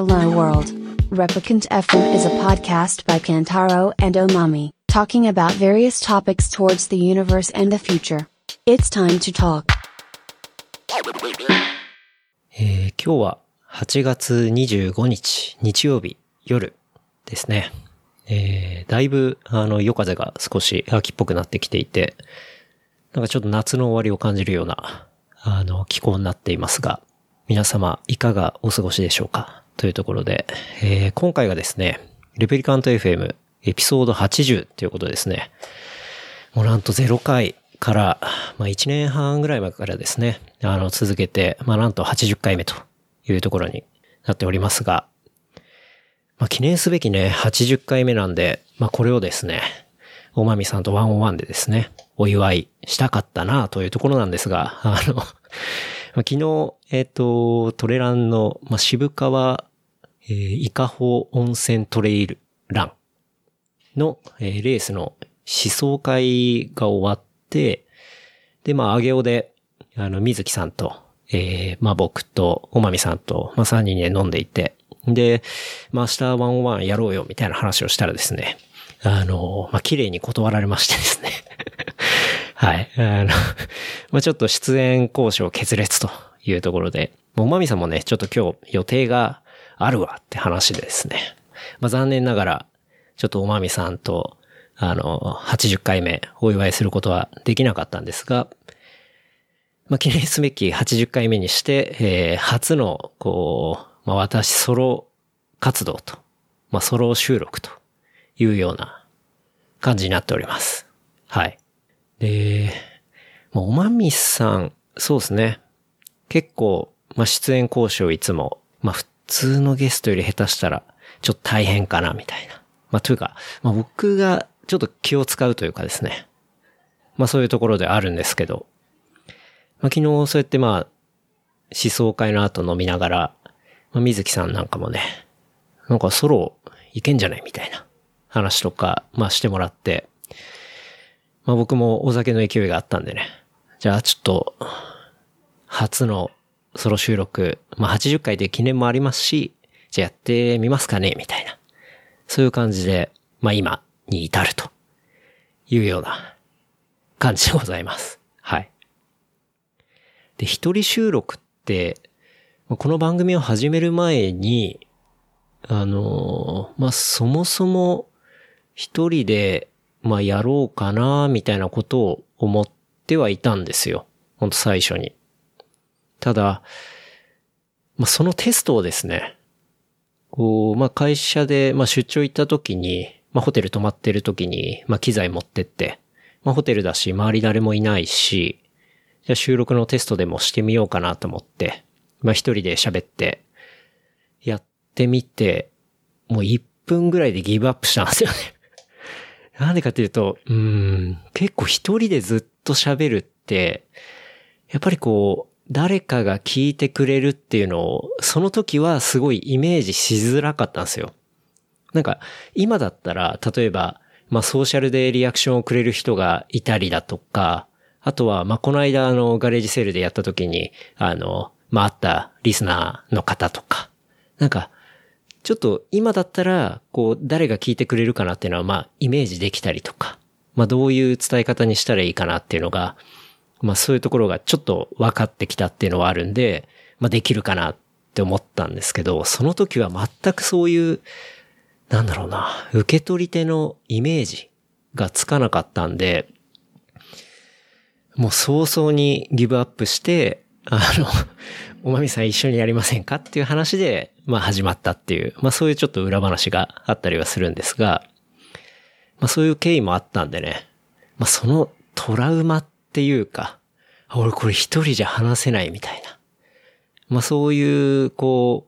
Hello World. Replicant FM is a podcast by Kantaro and Omami, talking about various topics towards the universe and the future. It's time to talk. えー今日は8月25日日曜日夜ですね。えーだいぶあの夜風が少し秋っぽくなってきていて、なんかちょっと夏の終わりを感じるようなあの気候になっていますが、皆様いかがお過ごしでしょうかというところで、えー今回がですね、レプリカント FM エピソード80ということですね。もうなんと0回から、まあ1年半ぐらい前からですね、あの続けて、まあなんと80回目というところになっておりますが、まあ記念すべきね、80回目なんで、まあこれをですね、おまみさんとワンオンワンでですね、お祝いしたかったなというところなんですが、あの、昨日、えっ、と、トレランの、まあ、渋川、えー、伊香保温泉トレイルランの、えーレースの思想会が終わって、で、まあ、あげおで、あの、水木さんと、えーまあ、僕と、おまみさんと、まあ、3人で飲んでいて、で、まあ、明日ワンオワンやろうよ、みたいな話をしたらですね、あの、まあ、綺麗に断られましてですね。はい。あの、まあ、ちょっと出演交渉決裂というところで、おまみさんもね、ちょっと今日予定があるわって話ですね。まあ、残念ながら、ちょっとおまみさんと、あの、80回目お祝いすることはできなかったんですが、まあ、記念すべき80回目にして、えー初の、こう、まあ、私ソロ活動と、まあ、ソロ収録というような感じになっております。はい。で、まあ、おまみさん、そうですね。結構、まあ、出演交渉いつも、まあ、通のゲストより下手したら、ちょっと大変かな、みたいな。まあ、というか、まあ、僕がちょっと気を使うというかですね。まあ、そういうところであるんですけど、まあ、昨日そうやってまあ、思想会の後飲みながら、まあ、水木さんなんかもね、なんかソロいけんじゃないみたいな話とか、まあしてもらって、まあ僕もお酒の勢いがあったんでね。じゃあちょっと、初のソロ収録、まあ80回で記念もありますし、じゃあやってみますかねみたいな。そういう感じで、まあ今に至るというような感じでございます。はい。で、一人収録って、この番組を始める前に、あのまあ、そもそも一人で、まあ、やろうかな、みたいなことを思ってはいたんですよ。ほんと最初に。ただ、まあ、そのテストをですね、こう、まあ、会社で、まあ、出張行った時に、まあ、ホテル泊まってる時に、まあ、機材持ってって、まあ、ホテルだし、周り誰もいないし、じゃ収録のテストでもしてみようかなと思って、まあ、一人で喋って、やってみて、もう1分ぐらいでギブアップしたんですよね。なんでかっていうと、うん、結構一人でずっと喋るって、やっぱりこう、誰かが聞いてくれるっていうのを、その時はすごいイメージしづらかったんですよ。なんか、今だったら、例えば、まあ、ソーシャルでリアクションをくれる人がいたりだとか、あとは、まあ、この間、あの、ガレージセールでやった時に、あの、まあ、あったリスナーの方とか、なんか、ちょっと今だったら、こう、誰が聞いてくれるかなっていうのは、まあ、イメージできたりとか、まあ、どういう伝え方にしたらいいかなっていうのが、まあ、そういうところがちょっと分かってきたっていうのはあるんで、まあ、できるかなって思ったんですけど、その時は全くそういう、なんだろうな、受け取り手のイメージがつかなかったんで、もう早々にギブアップして、あの、おまみさん一緒にやりませんかっていう話で、まあ始まったっていう、まあそういうちょっと裏話があったりはするんですが、まあそういう経緯もあったんでね、まあそのトラウマっっていうか、俺これ一人じゃ話せないみたいな。まあそういう、こ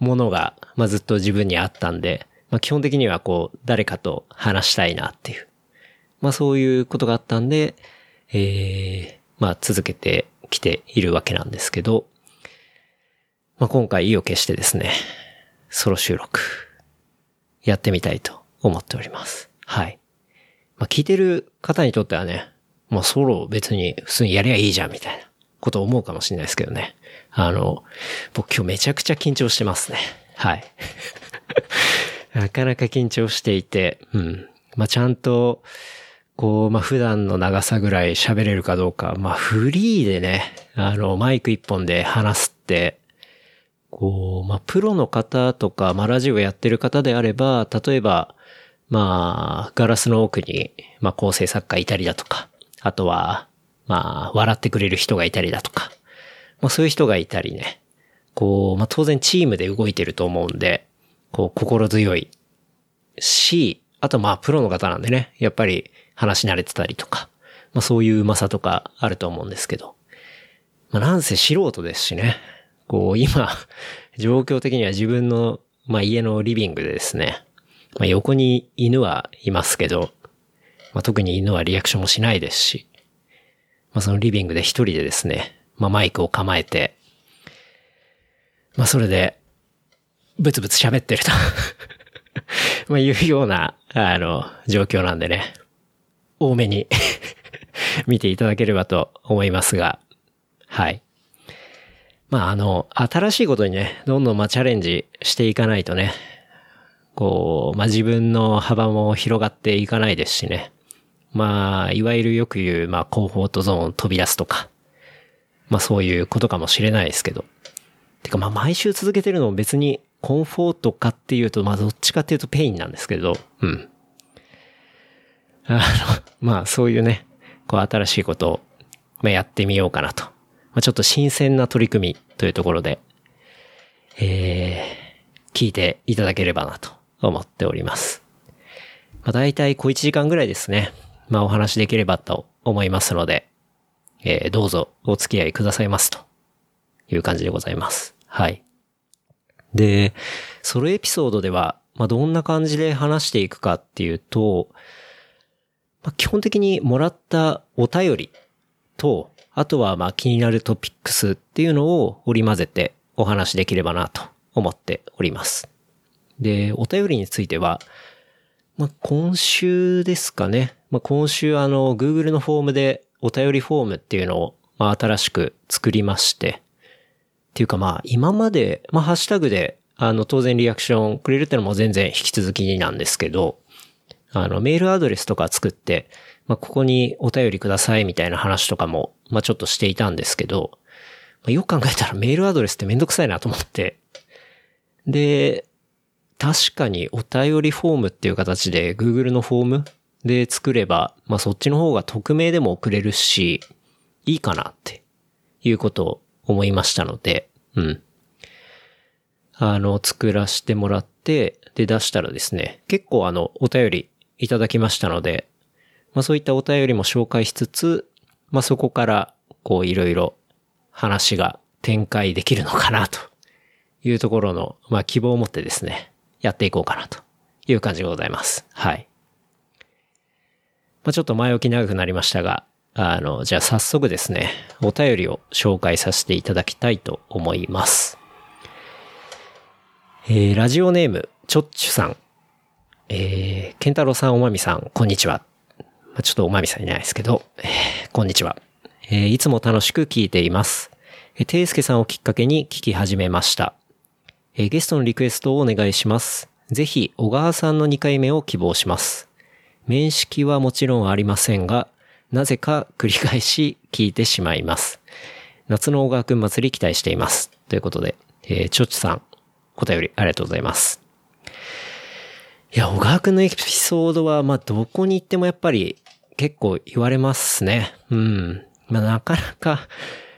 う、ものが、まあずっと自分にあったんで、まあ基本的にはこう、誰かと話したいなっていう。まあそういうことがあったんで、えー、まあ続けてきているわけなんですけど、まあ今回意を決してですね、ソロ収録、やってみたいと思っております。はい。まあ聞いてる方にとってはね、まあソロ別に普通にやりゃいいじゃんみたいなこと思うかもしれないですけどね。あの、僕今日めちゃくちゃ緊張してますね。はい。なかなか緊張していて、うん。まあ、ちゃんと、こう、まあ、普段の長さぐらい喋れるかどうか、まあ、フリーでね、あの、マイク一本で話すって、こう、まあ、プロの方とか、まあ、ラジオやってる方であれば、例えば、まあ、ガラスの奥に、まあ、構成作家いたりだとか、あとは、まあ、笑ってくれる人がいたりだとか、まあ、そういう人がいたりね、こう、まあ、当然チームで動いてると思うんで、こう、心強いし、あとまあ、プロの方なんでね、やっぱり話し慣れてたりとか、まあ、そういううまさとかあると思うんですけど、まあ、なんせ素人ですしね、こう、今、状況的には自分の、まあ、家のリビングでですね、まあ、横に犬はいますけど、まあ、特に犬はリアクションもしないですし、まあ、そのリビングで一人でですね、まあ、マイクを構えて、まあ、それで、ブツブツ喋ってると まあ、いうような、あの、状況なんでね、多めに 見ていただければと思いますが、はい。まあ、あの、新しいことにね、どんどんまあチャレンジしていかないとね、こう、まあ自分の幅も広がっていかないですしね。まあ、いわゆるよく言う、まあ、 comfort zone を飛び出すとか、まあそういうことかもしれないですけど。てかまあ毎週続けてるのも別に comfort かっていうと、まあどっちかっていうと pain なんですけど、うん。あの、まあそういうね、こう新しいことを、まあ、やってみようかなと。まあちょっと新鮮な取り組みというところで、えー、聞いていただければなと思っております。まあ大体小1時間ぐらいですね。まあお話できればと思いますので、えーどうぞお付き合いくださいますという感じでございます。はい。で、ソロエピソードでは、まあ、どんな感じで話していくかっていうと、まあ、基本的にもらったお便りと、あとはまあ気になるトピックスっていうのを織り交ぜてお話しできればなと思っております。で、お便りについては、まあ、今週ですかね。まあ、今週あの、Google のフォームでお便りフォームっていうのを、まあ、新しく作りまして、っていうかまあ、今まで、まあ、ハッシュタグで、あの、当然リアクションくれるってのも全然引き続きなんですけど、あの、メールアドレスとか作って、まあ、ここにお便りくださいみたいな話とかも、まあ、ちょっとしていたんですけど、まあ、よく考えたらメールアドレスってめんどくさいなと思って、で、確かにお便りフォームっていう形で Google のフォームで作れば、まあそっちの方が匿名でも送れるし、いいかなっていうことを思いましたので、うん。あの、作らせてもらって、で出したらですね、結構あの、お便りいただきましたので、まあそういったお便りも紹介しつつ、まあそこから、こういろいろ話が展開できるのかなというところの、まあ希望を持ってですね、やっていこうかなという感じでございます。はい。まあちょっと前置き長くなりましたが、あの、じゃあ早速ですね、お便りを紹介させていただきたいと思います。えー、ラジオネーム、ちょっちゅさん。えー、ケンタロウさん、おまみさん、こんにちは。まあ、ちょっとおまみさんいないですけど、えーこんにちは。えーいつも楽しく聞いています。えー、ていすけさんをきっかけに聞き始めました。えーゲストのリクエストをお願いします。ぜひ、小川さんの2回目を希望します。面識はもちろんありませんが、なぜか繰り返し聞いてしまいます。夏の小川くん祭り期待しています。ということで、えー、ちょちさん、お便りありがとうございます。いや、小川くんのエピソードは、まあ、どこに行ってもやっぱり結構言われますね。うん。まあ、なかなか、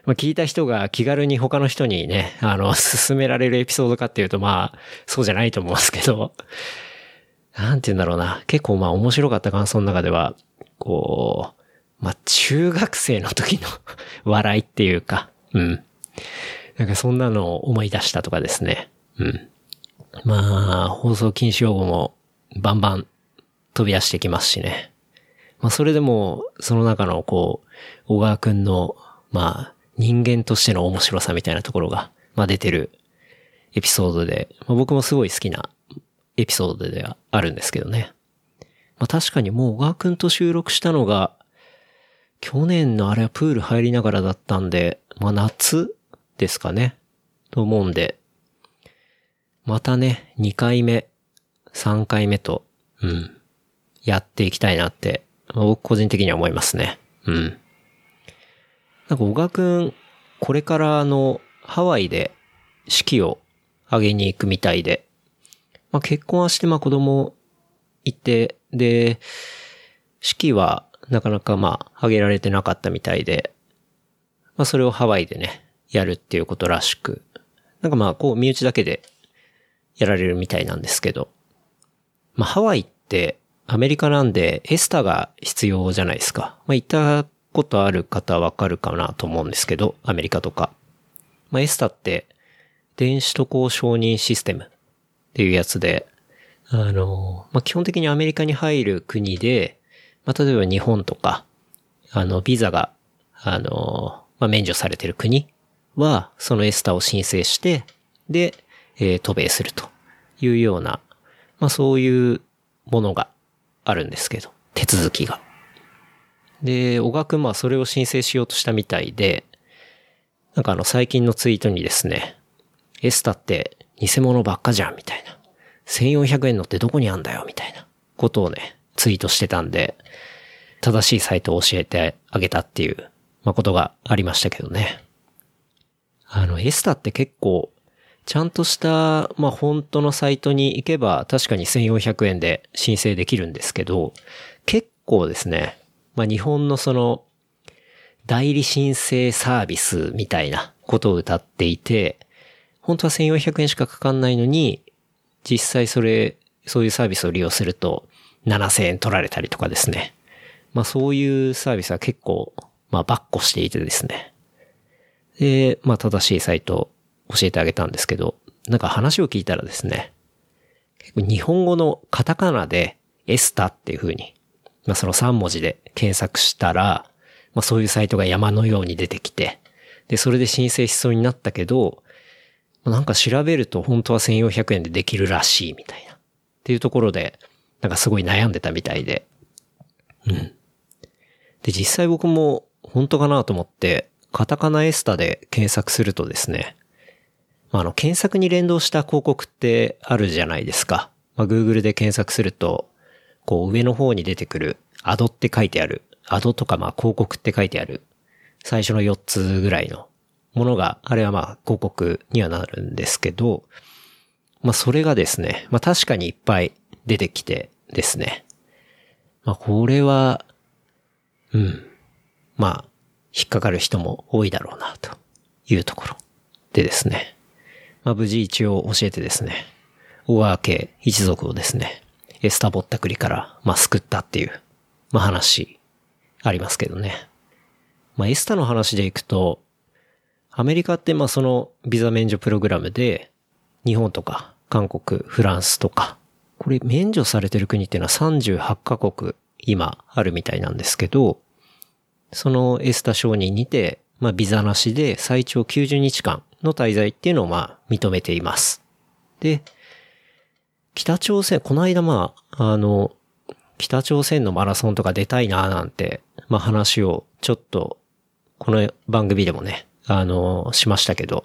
まあ、聞いた人が気軽に他の人にね、あの、勧められるエピソードかっていうと、まあ、そうじゃないと思うんですけど、なんて言うんだろうな。結構まあ面白かった感想の中では、こう、まあ中学生の時の 笑いっていうか、うん。なんかそんなのを思い出したとかですね。うん。まあ、放送禁止用語もバンバン飛び出してきますしね。まあそれでも、その中のこう、小川くんの、まあ、人間としての面白さみたいなところが、まあ出てるエピソードで、まあ、僕もすごい好きなエピソードではあるんですけどね。まあ確かにもう小川くんと収録したのが、去年のあれはプール入りながらだったんで、まあ夏ですかね。と思うんで、またね、2回目、3回目と、うん、やっていきたいなって、僕個人的には思いますね。うん。なんか小川くん、これからあの、ハワイで式を挙げに行くみたいで、まあ結婚はしてまあ子供いて、で、式はなかなかまあ挙げられてなかったみたいで、まあそれをハワイでね、やるっていうことらしく、なんかまあこう身内だけでやられるみたいなんですけど、まあハワイってアメリカなんでエスタが必要じゃないですか。まあ行ったことある方わかるかなと思うんですけど、アメリカとか。まあエスタって電子渡航承認システムっていうやつで、あの、まあ基本的にアメリカに入る国で、まあ例えば日本とか、あの、ビザが、あの、まあ免除されてる国は、そのエスタを申請して、で、えー、渡米するというような、まあそういうものがあるんですけど、手続きが。で、小川くんまあそれを申請しようとしたみたいで、なんかあの最近のツイートにですね、エスタって偽物ばっかじゃんみたいな。1400円のってどこにあんだよみたいなことをね、ツイートしてたんで、正しいサイトを教えてあげたっていう、まあ、ことがありましたけどね。あの、エスタって結構ちゃんとした、まあ、本当のサイトに行けば確かに1400円で申請できるんですけど、結構ですね、まあ、日本のその、代理申請サービスみたいなことを歌っていて、本当は1400円しかかかんないのに、実際それ、そういうサービスを利用すると7000円取られたりとかですね。まあそういうサービスは結構、まあバッコしていてですね。で、まあ正しいサイト教えてあげたんですけど、なんか話を聞いたらですね、結構日本語のカタカナでエスタっていう風に、まあその3文字で検索したら、まあそういうサイトが山のように出てきて、で、それで申請しそうになったけど、なんか調べると本当は1400円でできるらしいみたいな。っていうところで、なんかすごい悩んでたみたいで。うん。で、実際僕も本当かなと思って、カタカナエスタで検索するとですね、まあ、あの、検索に連動した広告ってあるじゃないですか。まあ、Google で検索すると、こう上の方に出てくるアドって書いてある、アドとかまあ広告って書いてある、最初の4つぐらいのものが、あれはまあ広告にはなるんですけど、まあそれがですね、まあ確かにいっぱい出てきてですね。まあこれは、うん。まあ、引っかかる人も多いだろうな、というところでですね。まあ、無事一応教えてですね、大川家一族をですね、エスタぼったくりから、まあ、救ったっていう、まあ、話、ありますけどね。まあ、エスタの話でいくと、アメリカってまあそのビザ免除プログラムで、日本とか韓国、フランスとか、これ免除されてる国っていうのは38カ国今あるみたいなんですけど、そのエスタ承認にて、まあビザなしで最長90日間の滞在っていうのをまあ認めています。で、北朝鮮、この間まあ、あの、北朝鮮のマラソンとか出たいななんて、まあ話をちょっと、この番組でもね、あの、しましたけど、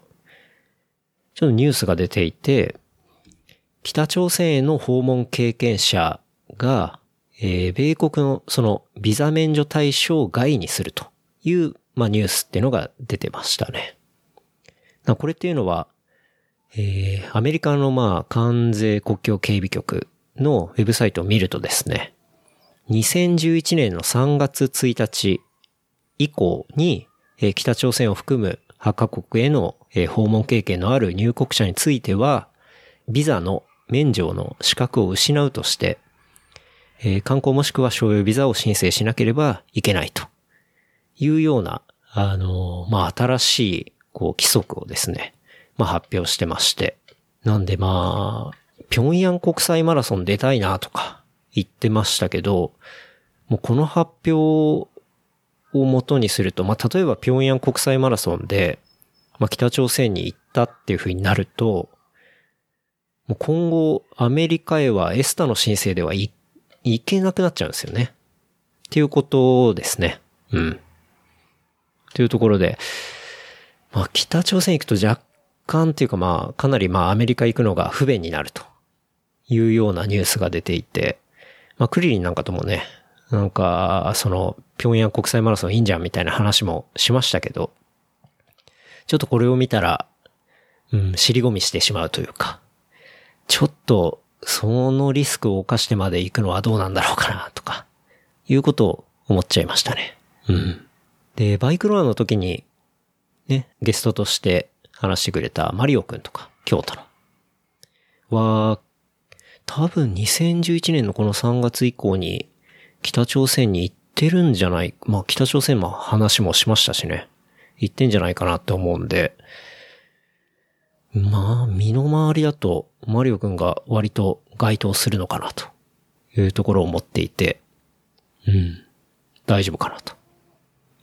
ちょっとニュースが出ていて、北朝鮮への訪問経験者が、えー、米国のそのビザ免除対象外にするという、まあ、ニュースっていうのが出てましたね。これっていうのは、えー、アメリカのまあ関税国境警備局のウェブサイトを見るとですね、2011年の3月1日以降に、え、北朝鮮を含む8カ国への、訪問経験のある入国者については、ビザの免除の資格を失うとして、え、観光もしくは商用ビザを申請しなければいけないというような、あのまあ、新しいこう、規則をですね、まあ発表してまして。なんでまあ、平壌国際マラソン出たいなとか言ってましたけど、もうこの発表をもとにすると、まあ例えば平壌国際マラソンで、まあ北朝鮮に行ったっていう風になると、もう今後アメリカへはエスタの申請ではい行けなくなっちゃうんですよね。っていうことですね。うん。というところで、まあ、北朝鮮行くと若干っていうかまあ、かなりまあアメリカ行くのが不便になるというようなニュースが出ていて、まあクリリンなんかともね、なんか、その、平壌国際マラソンいいんじゃんみたいな話もしましたけど、ちょっとこれを見たら、うん、尻込みしてしまうというか、ちょっと、そのリスクを冒してまで行くのはどうなんだろうかな、とか、いうことを思っちゃいましたね。うん。で、バイクロアの時に、ね、ゲストとして話してくれたマリオくんとか、京都の、は、多分2011年のこの3月以降に、北朝鮮に行ってるんじゃない、まあ北朝鮮も話もしましたしね。行ってんじゃないかなって思うんで、まあ、身の回りだと、マリオくんが割と該当するのかなというところを思っていて、うん、大丈夫かなと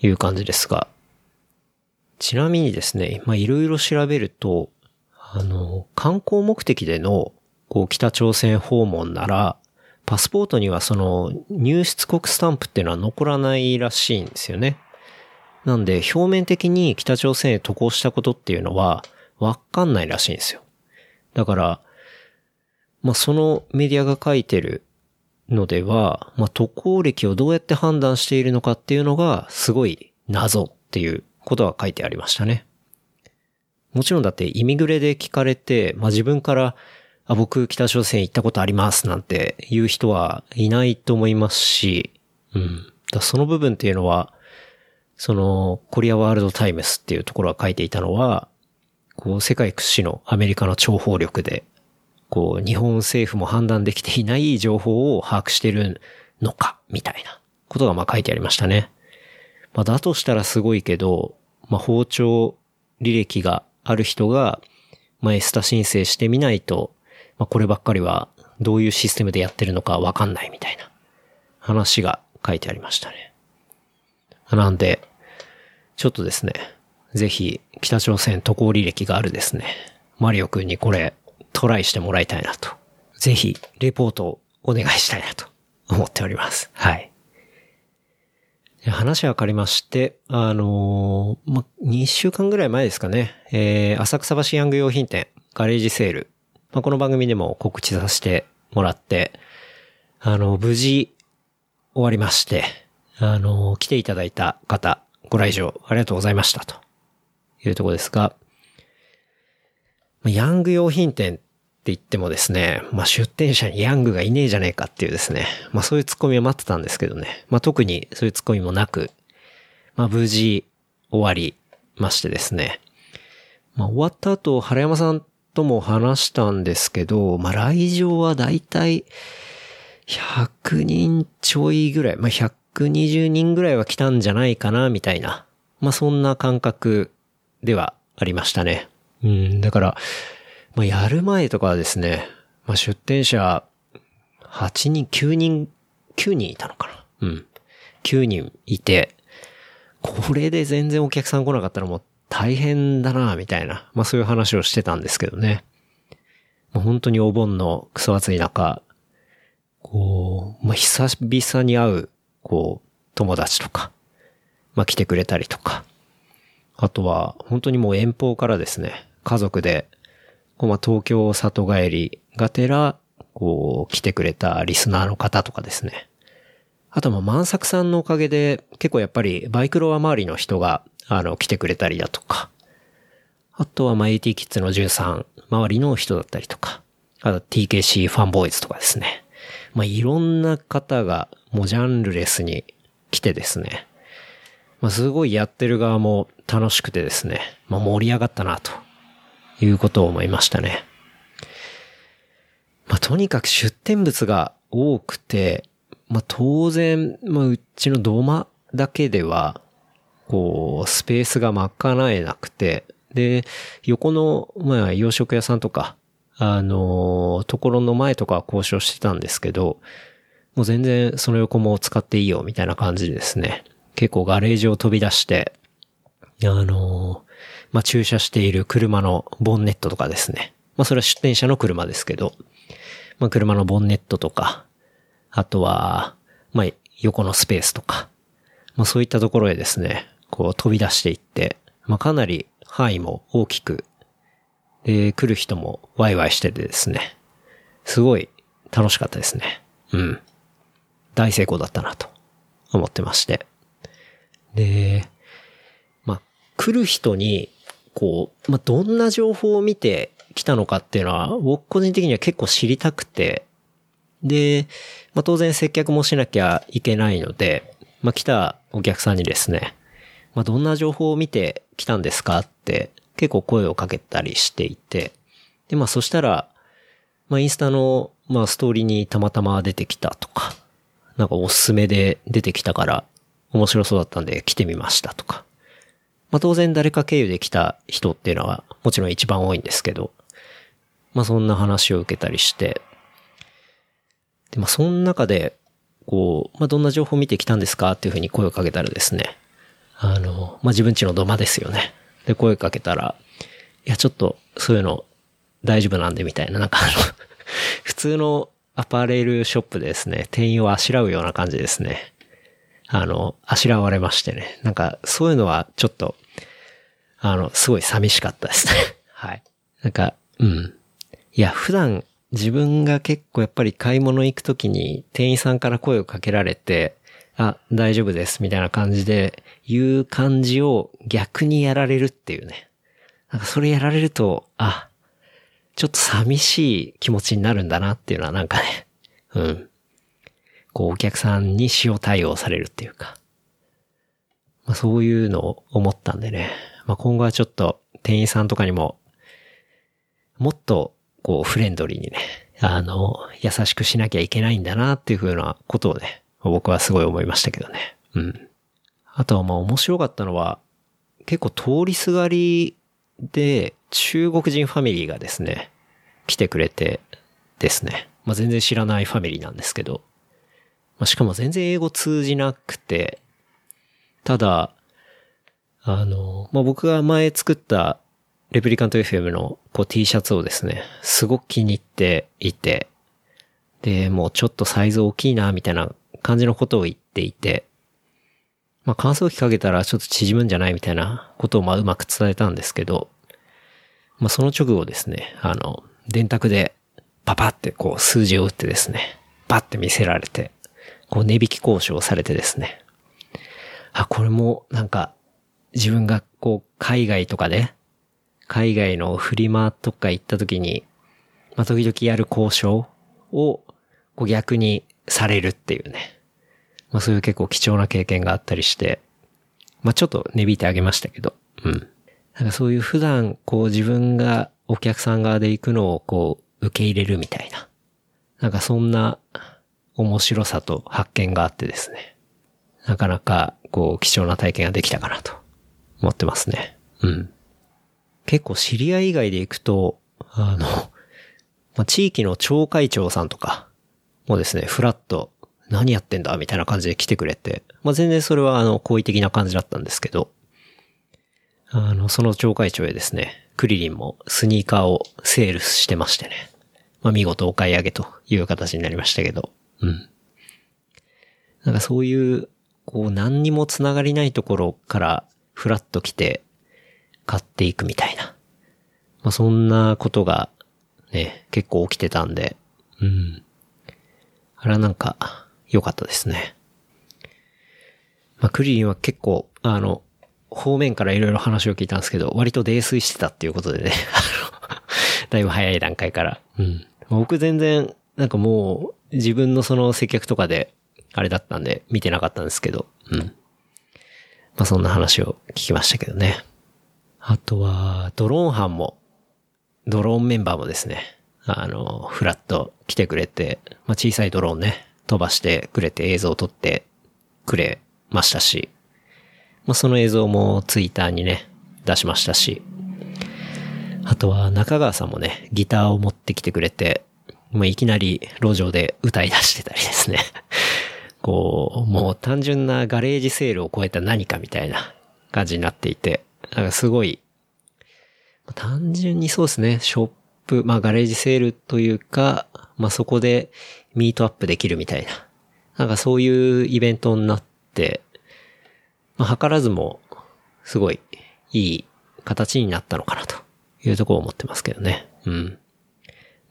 いう感じですが、ちなみにですね、まあいろいろ調べると、あの、観光目的での、こう、北朝鮮訪問なら、パスポートにはその入出国スタンプっていうのは残らないらしいんですよね。なんで表面的に北朝鮮へ渡航したことっていうのはわかんないらしいんですよ。だから、まあ、そのメディアが書いてるのでは、まあ、渡航歴をどうやって判断しているのかっていうのがすごい謎っていうことが書いてありましたね。もちろんだってイミグレで聞かれて、まあ、自分からあ、僕北朝鮮行ったことありますなんて言う人はいないと思いますし、うん。だその部分っていうのは、その、コリアワールドタイムスっていうところが書いていたのは、こう、世界屈指のアメリカの諜報力で、こう、日本政府も判断できていない情報を把握してるのか、みたいなことがまあ書いてありましたね。まあ、だとしたらすごいけど、まあ、包丁履歴がある人が、まあ、エスタ申請してみないと、まあ、こればっかりはどういうシステムでやってるのかわかんないみたいな話が書いてありましたね。なんで、ちょっとですね、ぜひ北朝鮮渡航履歴があるですね、マリオくんにこれトライしてもらいたいなと。ぜひ、レポートをお願いしたいなと 思っております。はい。話はわかりまして、あのー、ま、2週間ぐらい前ですかね、えー、浅草橋ヤング用品店、ガレージセール。まあ、この番組でも告知させてもらって、あの、無事終わりまして、あの、来ていただいた方、ご来場ありがとうございましたというところですが、ヤング用品店って言ってもですね、まあ、出店者にヤングがいねえじゃねえかっていうですね、まあ、そういうツッコミを待ってたんですけどね、まあ、特にそういうツッコミもなく、まあ、無事終わりましてですね、まあ、終わった後、原山さんとも話したんですけど、まあ、来場はだいたい100人ちょいぐらい、まあ、120人ぐらいは来たんじゃないかな、みたいな。まあ、そんな感覚ではありましたね。うん、だから、まあ、やる前とかはですね、まあ、出店者、8人、9人、9人いたのかな。うん。9人いて、これで全然お客さん来なかったらもう大変だな、みたいな。まあそういう話をしてたんですけどね。まあ、本当にお盆のクソ暑い中、こう、まあ久々に会う、こう、友達とか、まあ来てくれたりとか。あとは、本当にもう遠方からですね、家族で、こうまあ東京里帰りがてら、こう、来てくれたリスナーの方とかですね。あとまあ万作さんのおかげで、結構やっぱりバイクロア周りの人があの、来てくれたりだとか、あとは、ま、AT キッズの13周りの人だったりとか、あと TKC ファンボーイズとかですね。まあ、いろんな方が、もうジャンルレスに来てですね。まあ、すごいやってる側も楽しくてですね。まあ、盛り上がったな、ということを思いましたね。まあ、とにかく出店物が多くて、まあ、当然、まあ、うちの土間だけでは、こう、スペースが賄えなくて、で、横の、まあ、洋食屋さんとか、あの、ところの前とかは交渉してたんですけど、もう全然その横も使っていいよ、みたいな感じでですね、結構ガレージを飛び出して、あの、まあ、駐車している車のボンネットとかですね。まあ、それは出店者の車ですけど、まあ、車のボンネットとか、あとは、まあ、横のスペースとか、まあ、そういったところへですね、こう飛び出していって、まあ、かなり範囲も大きくで、来る人もワイワイしててですね。すごい楽しかったですね。うん。大成功だったなと思ってまして。で、まあ、来る人に、こう、まあ、どんな情報を見て来たのかっていうのは、僕個人的には結構知りたくて、で、まあ、当然接客もしなきゃいけないので、まあ、来たお客さんにですね、まあ、どんな情報を見て来たんですかって結構声をかけたりしていて、で、まあ、そしたら、まあ、インスタの、まあ、ストーリーにたまたま出てきたとか、なんかおすすめで出てきたから面白そうだったんで来てみましたとか。まあ、当然誰か経由で来た人っていうのはもちろん一番多いんですけど、まあ、そんな話を受けたりして、で、まあ、その中で、こう、まあ、どんな情報を見てきたんですか？っていうふうに声をかけたらですね、あの、まあ、自分ちの土間ですよね。で、声かけたら、いや、ちょっと、そういうの大丈夫なんでみたいな、なんかあの 普通のアパレルショップでですね、店員をあしらうような感じですね。あの、あしらわれましてね。なんか、そういうのはちょっと、あの、すごい寂しかったですね。はい。なんか、うん。いや、普段自分が結構やっぱり買い物行くときに店員さんから声をかけられて、あ、大丈夫です、みたいな感じで言う感じを逆にやられるっていうね。なんかそれやられると、あ、ちょっと寂しい気持ちになるんだなっていうのはなんかね、うん。こうお客さんに塩対応されるっていうか。まあそういうのを思ったんでね。まあ今後はちょっと店員さんとかにも、もっとこうフレンドリーにね、あの、優しくしなきゃいけないんだなっていうふうなことをね、僕はすごい思いましたけどね。うん。あとはまあ面白かったのは、結構通りすがりで中国人ファミリーがですね、来てくれてですね。まあ全然知らないファミリーなんですけど、まあしかも全然英語通じなくて、ただ、あの、まあ僕が前作ったレプリカント FM のこう T シャツをですね、すごく気に入っていて、で、もうちょっとサイズ大きいな、みたいな感じのことを言っていて、まあ、乾燥機かけたらちょっと縮むんじゃないみたいなことをまあうまく伝えたんですけど、まあ、その直後ですね、あの、電卓でパパってこう数字を打ってですね、バッて見せられて、こう値引き交渉されてですね、あ、これもなんか自分がこう海外とかで、海外のフリマとか行った時に、まあ、時々やる交渉をこう逆にされるっていうね。まあそういう結構貴重な経験があったりして、まあちょっと値引いてあげましたけど、うん。なんかそういう普段こう自分がお客さん側で行くのをこう受け入れるみたいな。なんかそんな面白さと発見があってですね。なかなかこう貴重な体験ができたかなと思ってますね。うん。結構知り合い以外で行くと、あの、まあ、地域の町会長さんとかもですね、フラット何やってんだ？みたいな感じで来てくれて、まあ、全然それはあの、好意的な感じだったんですけど、あの、その町会長へですね、クリリンもスニーカーをセールスしてましてね。まあ、見事お買い上げという形になりましたけど、うん。なんかそういう、こう何にも繋がりないところからフラッと来て買っていくみたいな。まあ、そんなことがね、結構起きてたんで、うん。あれはなんか、良かったですね。まあ、クリリンは結構、あの、方面からいろいろ話を聞いたんですけど、割と泥酔してたっていうことでね、だいぶ早い段階から。うん。僕全然、なんかもう、自分のその接客とかで、あれだったんで、見てなかったんですけど、うん。まあそんな話を聞きましたけどね。あとは、ドローン班も、ドローンメンバーもですね、あの、フラッと来てくれて、まあ、小さいドローンね、飛ばしてくれて映像を撮ってくれましたし、まあ、その映像もツイッターにね、出しましたし、あとは中川さんもね、ギターを持ってきてくれて、もういきなり路上で歌い出してたりですね。こう、もう単純なガレージセールを超えた何かみたいな感じになっていて、なんかすごい、単純にそうですね、ショップ、まあガレージセールというか、まあそこでミートアップできるみたいな。なんかそういうイベントになって、まあ図らずも、すごいいい形になったのかなというところを思ってますけどね。うん。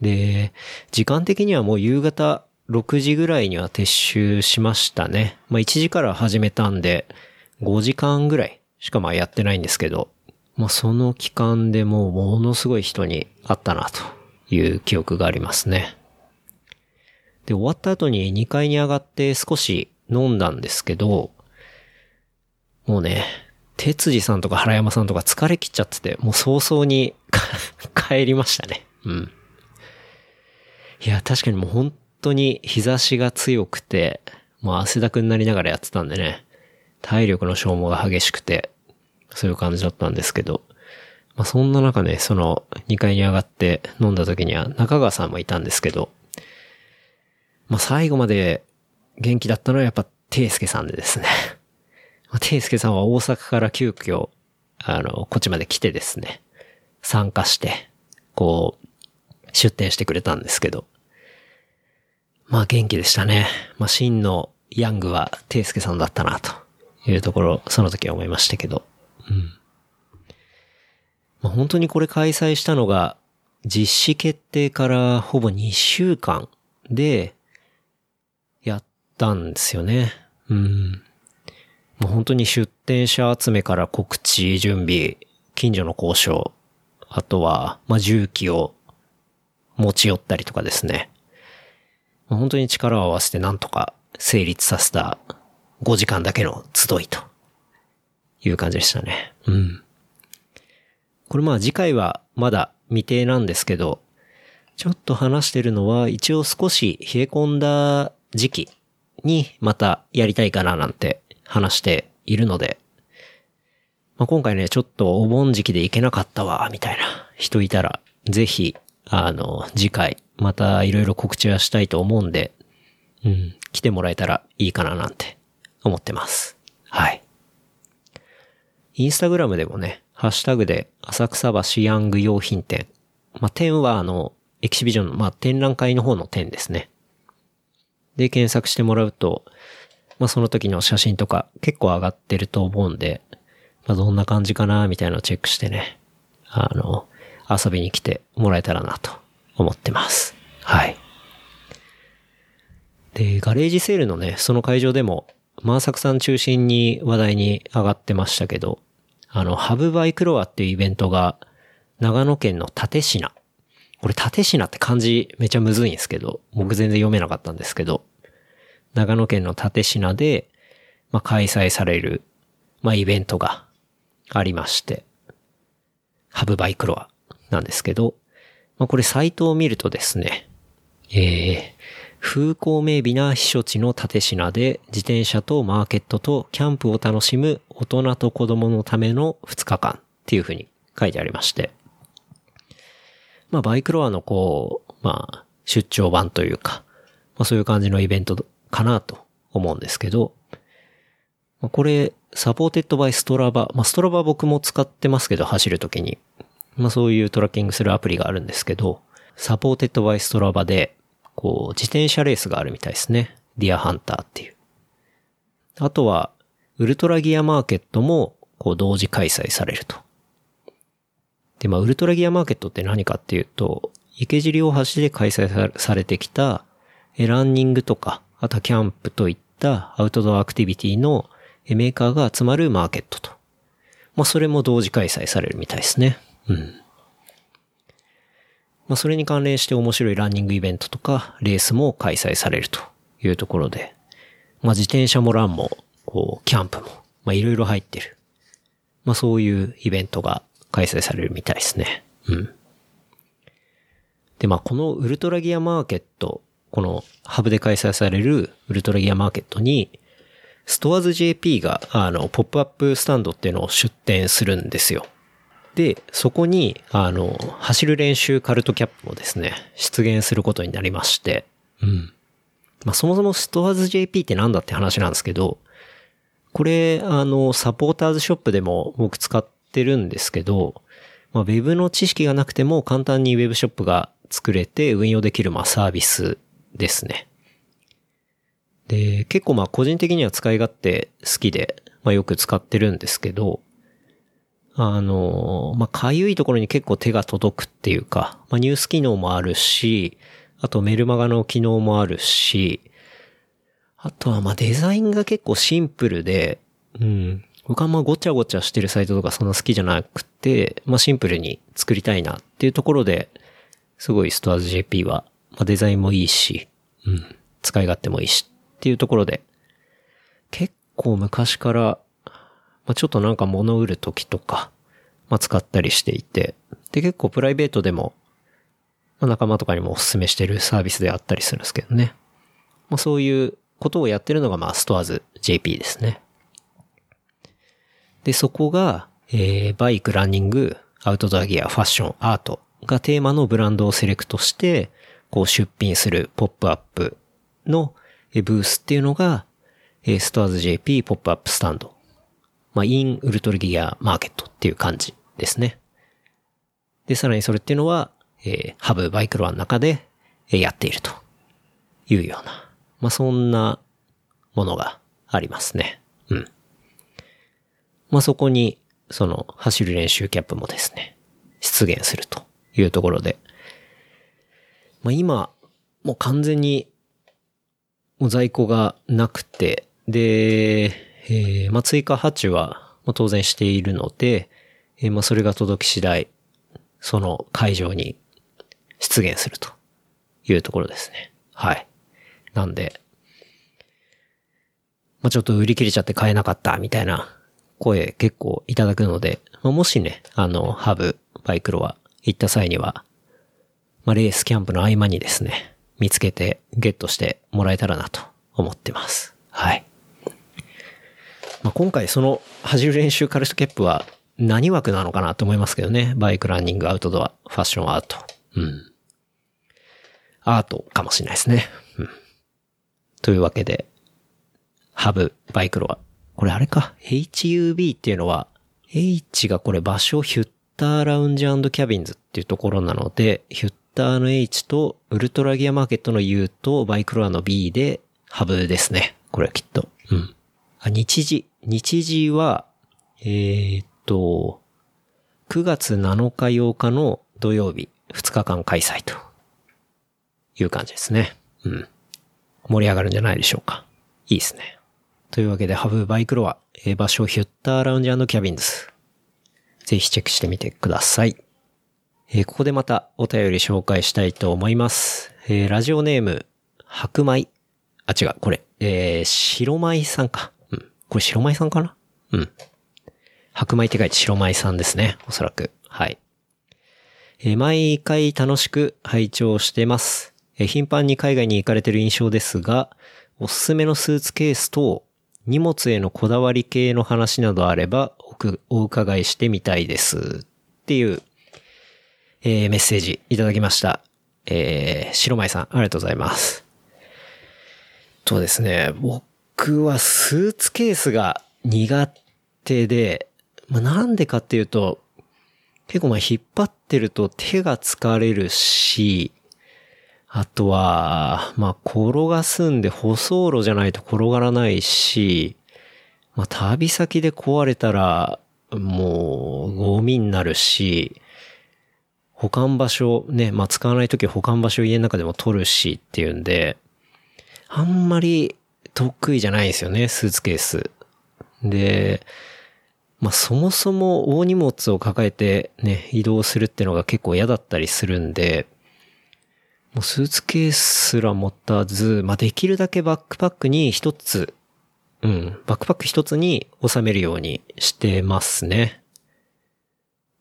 で、時間的にはもう夕方6時ぐらいには撤収しましたね。まあ1時から始めたんで、5時間ぐらいしかまあやってないんですけど、まあその期間でもうものすごい人に会ったなという記憶がありますね。で、終わった後に2階に上がって少し飲んだんですけど、もうね、哲司さんとか原山さんとか疲れ切っちゃってて、もう早々に 帰りましたね。うん。いや、確かにもう本当に日差しが強くて、もう汗だくになりながらやってたんでね、体力の消耗が激しくて、そういう感じだったんですけど、まあそんな中ね、その2階に上がって飲んだ時には中川さんもいたんですけど、まあ最後まで元気だったのはやっぱ、ていすけさんでですね。ていすけさんは大阪から急遽、あの、こっちまで来てですね、参加して、こう、出店してくれたんですけど、まあ元気でしたね。まあ真のヤングはていすけさんだったな、というところ、その時は思いましたけど、うん。まあ本当にこれ開催したのが、実施決定からほぼ2週間で、やったんですよね。うん。もう本当に出店者集めから告知、準備、近所の交渉、あとは、まあ、重機を持ち寄ったりとかですね。本当に力を合わせてなんとか成立させた5時間だけの集いという感じでしたね。うん。これまあ次回はまだ未定なんですけど、ちょっと話してるのは一応少し冷え込んだ時期にまたやりたいかななんて話しているので、まあ、今回ね、ちょっとお盆時期で行けなかったわ、みたいな 人いたら、ぜひ、あの、次回、またいろいろ告知はしたいと思うんで、うん、来てもらえたらいいかななんて思ってます。はい。インスタグラムでもね、ハッシュタグで浅草橋ヤング用品店。まあ、店はあの、エキシビジョンの、まあ、展覧会の方の店ですね。で検索してもらうと、まあその時の写真とか結構上がってると思うんで、まあどんな感じかなみたいなのをチェックしてね、あの、遊びに来てもらえたらなと思ってます。はい。で、ガレージセールのね、その会場でも、マーサクさん中心に話題に上がってましたけど、あの、ハブバイクロアっていうイベントが、長野県の立品これ、立品って漢字めちゃむずいんですけど、僕全然読めなかったんですけど、長野県の立品で、まあ、開催される、まあ、イベントがありまして、ハブバイクロアなんですけど、まあ、これサイトを見るとですね、えー、風光明媚な避暑地の立品で自転車とマーケットとキャンプを楽しむ大人と子供のための2日間っていう風に書いてありまして、まあ、バイクロアのこう、まあ、出張版というか、まあ、そういう感じのイベントかなと思うんですけど、まあ、これ、 supported by Strava、まあ、 Strava 僕も使ってますけど、走るときに。まあ、そういうトラッキングするアプリがあるんですけど、 supported by Strava で、こう、自転車レースがあるみたいですね。 Deer Hunter っていう。あとは、ウルトラギアマーケットも、こう、同時開催されると。で、まあ、ウルトラギアマーケットって何かっていうと、池尻大橋で開催されてきた、ランニングとか、あとキャンプといったアウトドアアクティビティのメーカーが集まるマーケットと。まあ、それも同時開催されるみたいですね。うん。まあ、それに関連して面白いランニングイベントとか、レースも開催されるというところで、まあ、自転車もランも、こう、キャンプも、まあ、いろいろ入ってる。まあ、そういうイベントが開催されるみたいですね。うん。で、まあ、このウルトラギアマーケット、このハブで開催されるウルトラギアマーケットに、ストアーズ JP が、あの、ポップアップスタンドっていうのを出展するんですよ。で、そこに、あの、走る練習カルトキャップもですね、出現することになりまして、うん。まあ、そもそもストアーズ JP ってなんだって話なんですけど、これ、あの、サポーターズショップでも僕使っってるんですけど、まあ、ウェブの知識がなくても簡単にウェブショップが作れて運用できるまあサービスですね。で、結構まあ個人的には使い勝手好きで、まあよく使ってるんですけど、あの、まあ、かゆいところに結構手が届くっていうか、まあ、ニュース機能もあるし、あとメルマガの機能もあるし、あとはまデザインが結構シンプルで、うん。僕はまごちゃごちゃしてるサイトとかそんな好きじゃなくて、まあシンプルに作りたいなっていうところで、すごいストアーズ JP は、まあデザインもいいし、うん。使い勝手もいいしっていうところで、結構昔から、まあちょっとなんか物売るときとか、まあ使ったりしていて、で結構プライベートでも、まあ仲間とかにもお勧めしてるサービスであったりするんですけどね。まあそういうことをやってるのが、まあ、ストアーズ JP ですね。で、そこが、えー、バイク、ランニング、アウトドアギア、ファッション、アートがテーマのブランドをセレクトして、こう出品するポップアップのブースっていうのが、ストアーズ JP ポップアップスタンド。まあ、インウルトラギアマーケットっていう感じですね。で、さらにそれっていうのは、えー、ハブバイクロアの中で、え、やっているというようなまあ、そんなものがありますね。うん。まあ、そこに、その、走る練習キャップもですね、出現するというところで、まあ、今、もう完全に、もう在庫がなくて、で、えー、まあ、追加発注は、まあ、当然しているので、えー、まあ、それが届き次第、その会場に出現するというところですね。はい。なんで、まあ、ちょっと売り切れちゃって買えなかったみたいな声結構いただくので、まあ、もしね、あの、ハブ、バイクロは行った際には、まあ、レースキャンプの合間にですね、見つけてゲットしてもらえたらなと思ってます。はい。まあ、今回その走る練習カルスキャップは何枠なのかなと思いますけどね。バイク、ランニング、アウトドア、ファッション、アート。うん。アートかもしれないですね。うん。というわけで、ハブ、バイクロア。これあれか。HUB っていうのは、H がこれ場所ヒュッターラウンジキャビンズっていうところなので、ヒュッターの H とウルトラギアマーケットの U とバイクロアの B でハブですね。これはきっと。うん。あ、日時。日時は、えー、っと、9月7日8日の土曜日、2日間開催という感じですね。うん。盛り上がるんじゃないでしょうか。いいですね。というわけで、ハブバイクロア、場所ヒュッターラウンジキャビンズ。ぜひチェックしてみてください。えー、ここでまたお便り紹介したいと思います。えー、ラジオネーム、白米。あ、違う、これ。えー、白米さんか。これ白米さんかな？うん。白米って書いて白米さんですね。おそらく。はい。え、毎回楽しく拝聴してます。え頻繁に海外に行かれてる印象ですが、おすすめのスーツケースと荷物へのこだわり系の話などあればお伺いしてみたいですっていう、えー、メッセージいただきました。えー、白舞さん、ありがとうございます。とですね、僕僕はスーツケースが苦手で、まあ、なんでかっていうと、結構まあ引っ張ってると手が疲れるし、あとは、まあ、転がすんで舗装路じゃないと転がらないし、まあ、旅先で壊れたら、もう、ゴミになるし、保管場所、ね、まあ、使わないとき保管場所家の中でも取るしっていうんで、あんまり得意じゃないですよね、スーツケース。で、まあ、そもそも大荷物を抱えてね、移動するってのが結構嫌だったりするんで、もうスーツケースすら持たず、まあ、できるだけバックパックに一つ、うん、バックパック一つに収めるようにしてますね。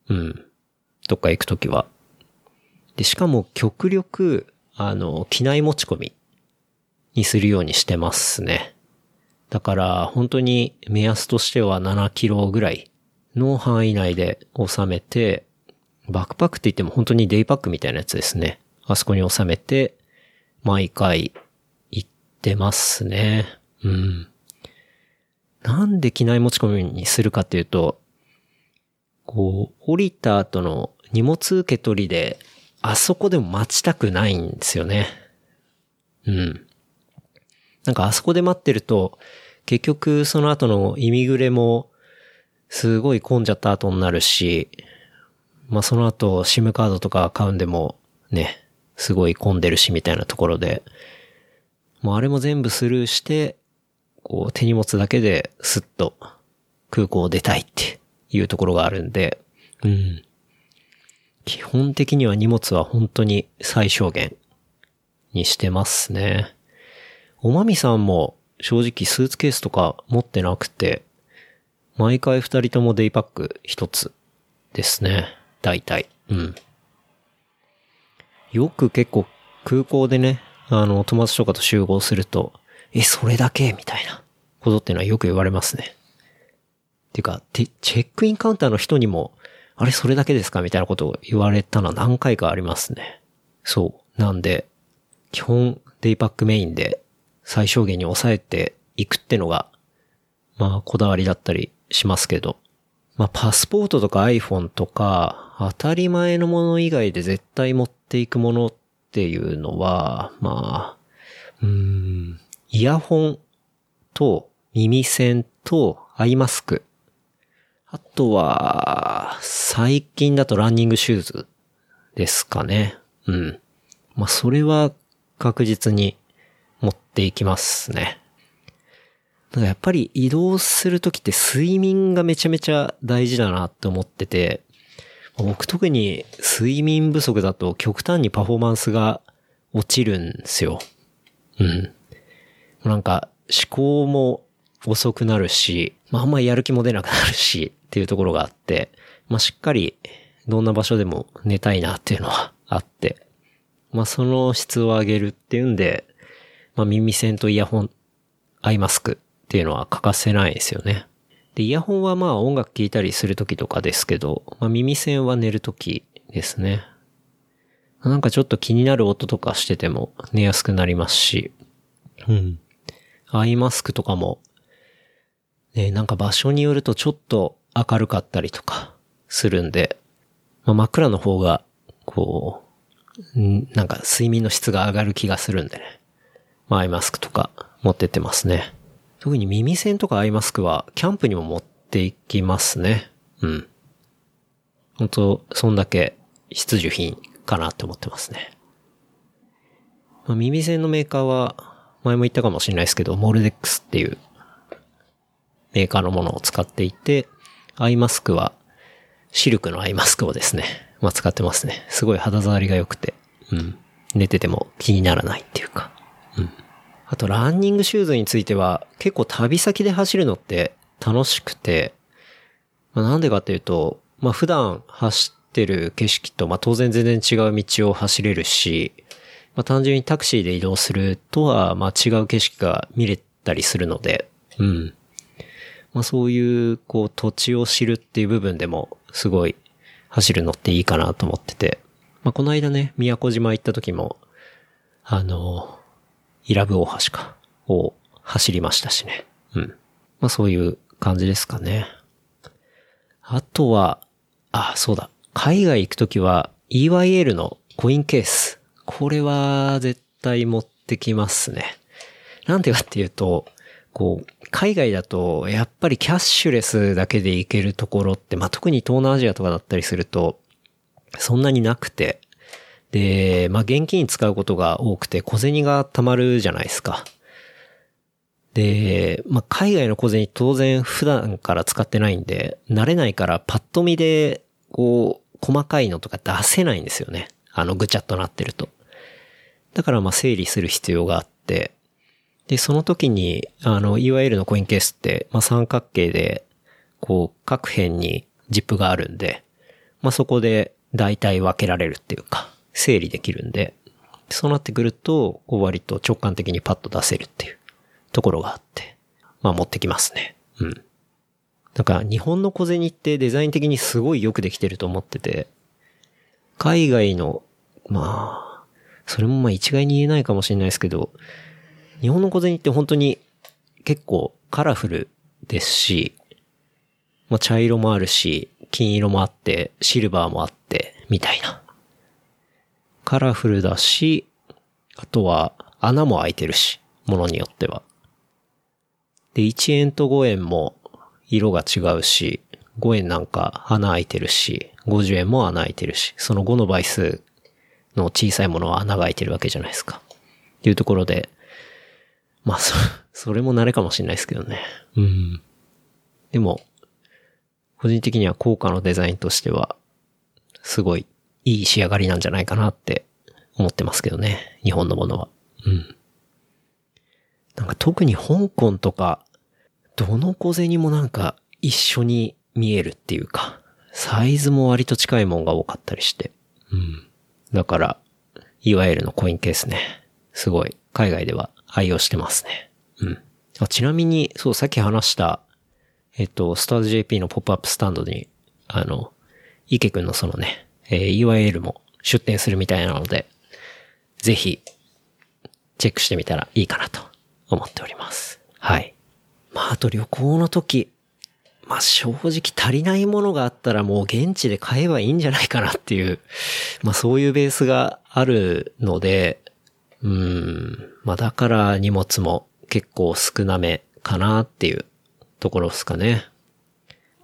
うん。どっか行くときは。で、しかも極力、あの、機内持ち込みにするようにしてますね。だから、本当に目安としては7キロぐらいの範囲内で収めて、バックパックって言っても本当にデイパックみたいなやつですね。あそこに収めて、毎回行ってますね。うん。なんで機内持ち込みにするかっていうと、こう、降りた後の荷物受け取りで、あそこでも待ちたくないんですよね。うん。なんかあそこで待ってると、結局その後のイミグレもすごい混んじゃった後になるし、まあその後 SIM カードとか買うんでもね、すごい混んでるしみたいなところで、もうあれも全部スルーして、こう手荷物だけでスッと空港を出たいっていうところがあるんで、うん。基本的には荷物は本当に最小限にしてますね。おまみさんも正直スーツケースとか持ってなくて、毎回二人ともデイパック一つですね。大体。うん。よく結構空港でね、あの、友達とかと集合すると、え、それだけ？みたいなことっていうのはよく言われますね。っていうか、チェックインカウンターの人にも、あれそれだけですか？みたいなことを言われたのは何回かありますね。そう。なんで、基本デイパックメインで最小限に抑えていくってのが、まあこだわりだったりしますけど、まあパスポートとか iPhone とか当たり前のもの以外で絶対持っていくものっていうのは、まあ、うん、イヤホンと耳栓とアイマスク。あとは、最近だとランニングシューズですかね。うん。まあそれは確実にっていきますね。だかやっぱり移動するときって睡眠がめちゃめちゃ大事だなって思ってて、僕特に睡眠不足だと極端にパフォーマンスが落ちるんですよ。うん。なんか思考も遅くなるし、まああんまりやる気も出なくなるしっていうところがあって、まあしっかりどんな場所でも寝たいなっていうのはあって、まあその質を上げるっていうんで、まあ耳栓とイヤホン、アイマスクっていうのは欠かせないですよね。で、イヤホンはまあ音楽聴いたりするときとかですけど、まあ耳栓は寝るときですね。なんかちょっと気になる音とかしてても寝やすくなりますし、うん。アイマスクとかも、ね、なんか場所によるとちょっと明るかったりとかするんで、まあ、真っ暗の方が、こう、んなんか睡眠の質が上がる気がするんでね。まあ、アイマスクとか持ってってますね。特に耳栓とかアイマスクはキャンプにも持っていきますね。うん。本当そんだけ必需品かなって思ってますね。まあ、耳栓のメーカーは、前も言ったかもしれないですけど、モルデックスっていうメーカーのものを使っていて、アイマスクは、シルクのアイマスクをですね、まあ使ってますね。すごい肌触りが良くて、うん。寝てても気にならないっていうか、あと、ランニングシューズについては、結構旅先で走るのって楽しくて、まあ、なんでかっていうと、まあ普段走ってる景色と、まあ当然全然違う道を走れるし、まあ単純にタクシーで移動するとは、まあ違う景色が見れたりするので、うん。まあそういう、こう土地を知るっていう部分でも、すごい走るのっていいかなと思ってて。まあこの間ね、宮古島行った時も、あの、伊良部大橋か、を走りましたしね。うん。まあそういう感じですかね。あとは、あ、そうだ。海外行くときは EYL のコインケース。これは絶対持ってきますね。なんでかっていうと、こう、海外だと、やっぱりキャッシュレスだけで行けるところって、まあ、特に東南アジアとかだったりすると、そんなになくて、で、まあ、現金使うことが多くて、小銭が貯まるじゃないですか。で、まあ、海外の小銭当然普段から使ってないんで、慣れないからパッと見で、こう、細かいのとか出せないんですよね。あの、ぐちゃっとなってると。だからまあ整理する必要があって、で、その時に、あの、いわゆるのコインケースって、まあ三角形で、こう、各辺にジップがあるんで、まあそこで大体分けられるっていうか、整理できるんで、そうなってくると、割と直感的にパッと出せるっていうところがあって、まあ持ってきますね。うん。なんか日本の小銭ってデザイン的にすごいよくできてると思ってて、海外の、まあ、それもまあ一概に言えないかもしれないですけど、日本の小銭って本当に結構カラフルですし、まあ茶色もあるし、金色もあって、シルバーもあって、みたいな。カラフルだし、あとは穴も開いてるし、ものによっては。で、1円と5円も色が違うし、5円なんか穴開いてるし、50円も穴開いてるし、その5の倍数の小さいものは穴が開いてるわけじゃないですか。っていうところで、まあ、そ、それも慣れかもしれないですけどね。うん。でも、個人的には効果のデザインとしては、すごいいい仕上がりなんじゃないかなって思ってますけどね。日本のものは。うん。なんか特に香港とか、どの小銭もなんか一緒に見えるっていうか、サイズも割と近いもんが多かったりして。うん。だから、いわゆるのコインケースね。すごい、海外では愛用してますね。うん。あちなみに、そう、さっき話した、えっと、スターズ JP のポップアップスタンドに、あの、池くんのそのね、えー、UIL も出展するみたいなので、ぜひ、チェックしてみたらいいかなと思っております。はい。まあ、あと旅行の時、まあ正直足りないものがあったらもう現地で買えばいいんじゃないかなっていう、まあそういうベースがあるので、うん、まあだから荷物も結構少なめかなっていうところですかね。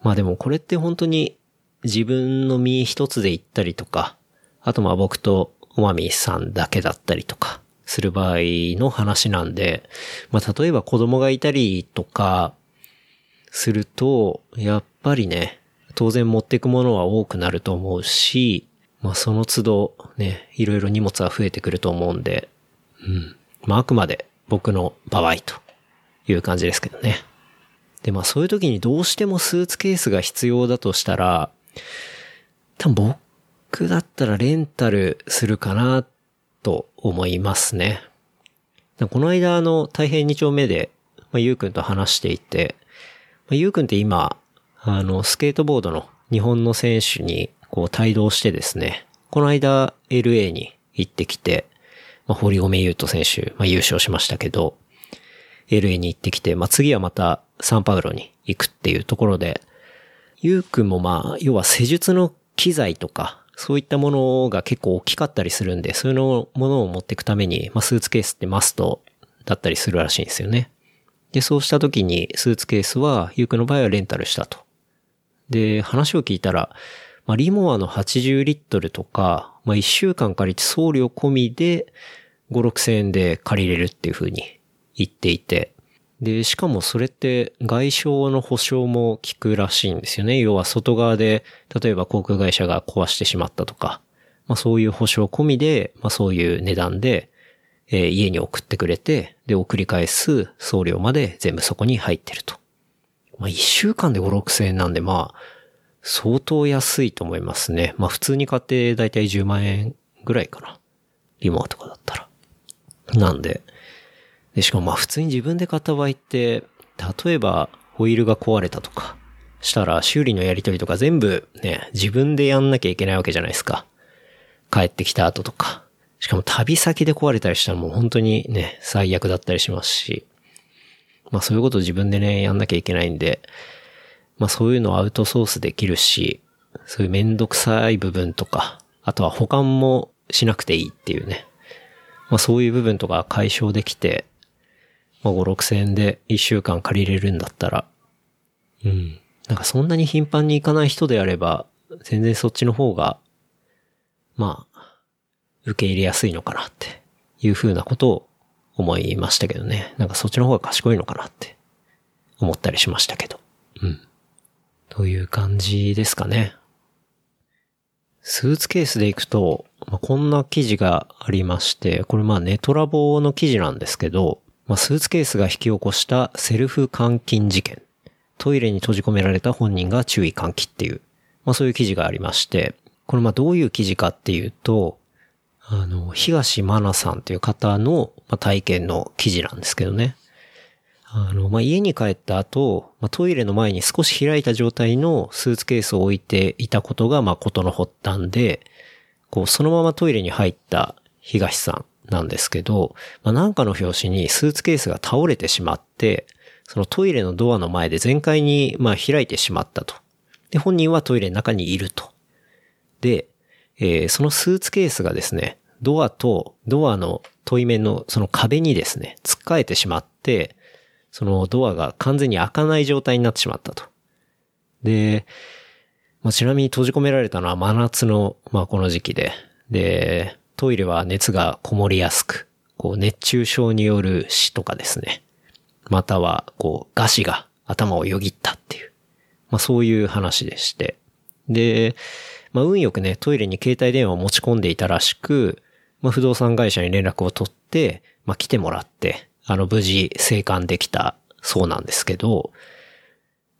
まあでもこれって本当に自分の身一つで行ったりとか、あとまあ僕とおまみさんだけだったりとかする場合の話なんで、まあ例えば子供がいたりとか、すると、やっぱりね、当然持ってくものは多くなると思うし、まあその都度ね、いろいろ荷物は増えてくると思うんで、うん。まああくまで僕の場合という感じですけどね。で、まあそういう時にどうしてもスーツケースが必要だとしたら、多分僕だったらレンタルするかなと思いますね。この間あの、大変2丁目で、まあ、ゆうくんと話していて、まあ、ゆうくんって今、あの、スケートボードの日本の選手にこう帯同してですね、この間 LA に行ってきて、まあ、堀米優斗選手、まあ、優勝しましたけど、LA に行ってきて、まあ、次はまたサンパウロに行くっていうところで、ゆうくんもまあ、要は施術の機材とか、そういったものが結構大きかったりするんで、そういうのものを持っていくために、まあ、スーツケースってマストだったりするらしいんですよね。で、そうした時にスーツケースは、ゆうくんの場合はレンタルしたと。で、話を聞いたら、まあ、リモアの80リットルとか、まあ、1週間借りて送料込みで、5、6千円で借りれるっていう風に言っていて、で、しかもそれって外傷の保証も効くらしいんですよね。要は外側で、例えば航空会社が壊してしまったとか、まあそういう保証込みで、まあそういう値段で、えー、家に送ってくれて、で、送り返す送料まで全部そこに入ってると。まあ、一週間で5、6千円なんで、まあ、相当安いと思いますね。まあ、普通に買ってだいたい10万円ぐらいかな。リモアとかだったら。なんで。で、しかもまあ、普通に自分で買った場合って、例えば、ホイールが壊れたとか、したら修理のやり取りとか全部ね、自分でやんなきゃいけないわけじゃないですか。帰ってきた後とか。しかも旅先で壊れたりしたらもう本当にね、最悪だったりしますし、まあそういうこと自分でね、やんなきゃいけないんで、まあそういうのをアウトソースできるし、そういうめんどくさい部分とか、あとは保管もしなくていいっていうね。まあそういう部分とか解消できて、まあ5、6千円で1週間借りれるんだったら、うん。なんかそんなに頻繁に行かない人であれば、全然そっちの方が、まあ、受け入れやすいのかなっていうふうなことを思いましたけどね。なんかそっちの方が賢いのかなって思ったりしましたけど。うん。という感じですかね。スーツケースで行くと、まあ、こんな記事がありまして、これまあネトラボの記事なんですけど、まあ、スーツケースが引き起こしたセルフ監禁事件。トイレに閉じ込められた本人が注意喚起っていう、まあそういう記事がありまして、これまどういう記事かっていうと、あの、東真奈さんという方の、体験の記事なんですけどね。あの、まあ、家に帰った後、まあ、トイレの前に少し開いた状態のスーツケースを置いていたことが、ま、ことの発端で、こう、そのままトイレに入った東さんなんですけど、まあ、なんかの拍子にスーツケースが倒れてしまって、そのトイレのドアの前で全開に、まあ、開いてしまったと。で、本人はトイレの中にいると。で、えー、そのスーツケースがですね、ドアとドアの問い面のその壁にですね、突っかえてしまって、そのドアが完全に開かない状態になってしまったと。で、まあ、ちなみに閉じ込められたのは真夏の、まあ、この時期で、で、トイレは熱がこもりやすく、こう熱中症による死とかですね。または、こう、ガシが頭をよぎったっていう。まあそういう話でして。で、まあ運よくね、トイレに携帯電話を持ち込んでいたらしく、まあ不動産会社に連絡を取って、まあ来てもらって、あの無事生還できたそうなんですけど、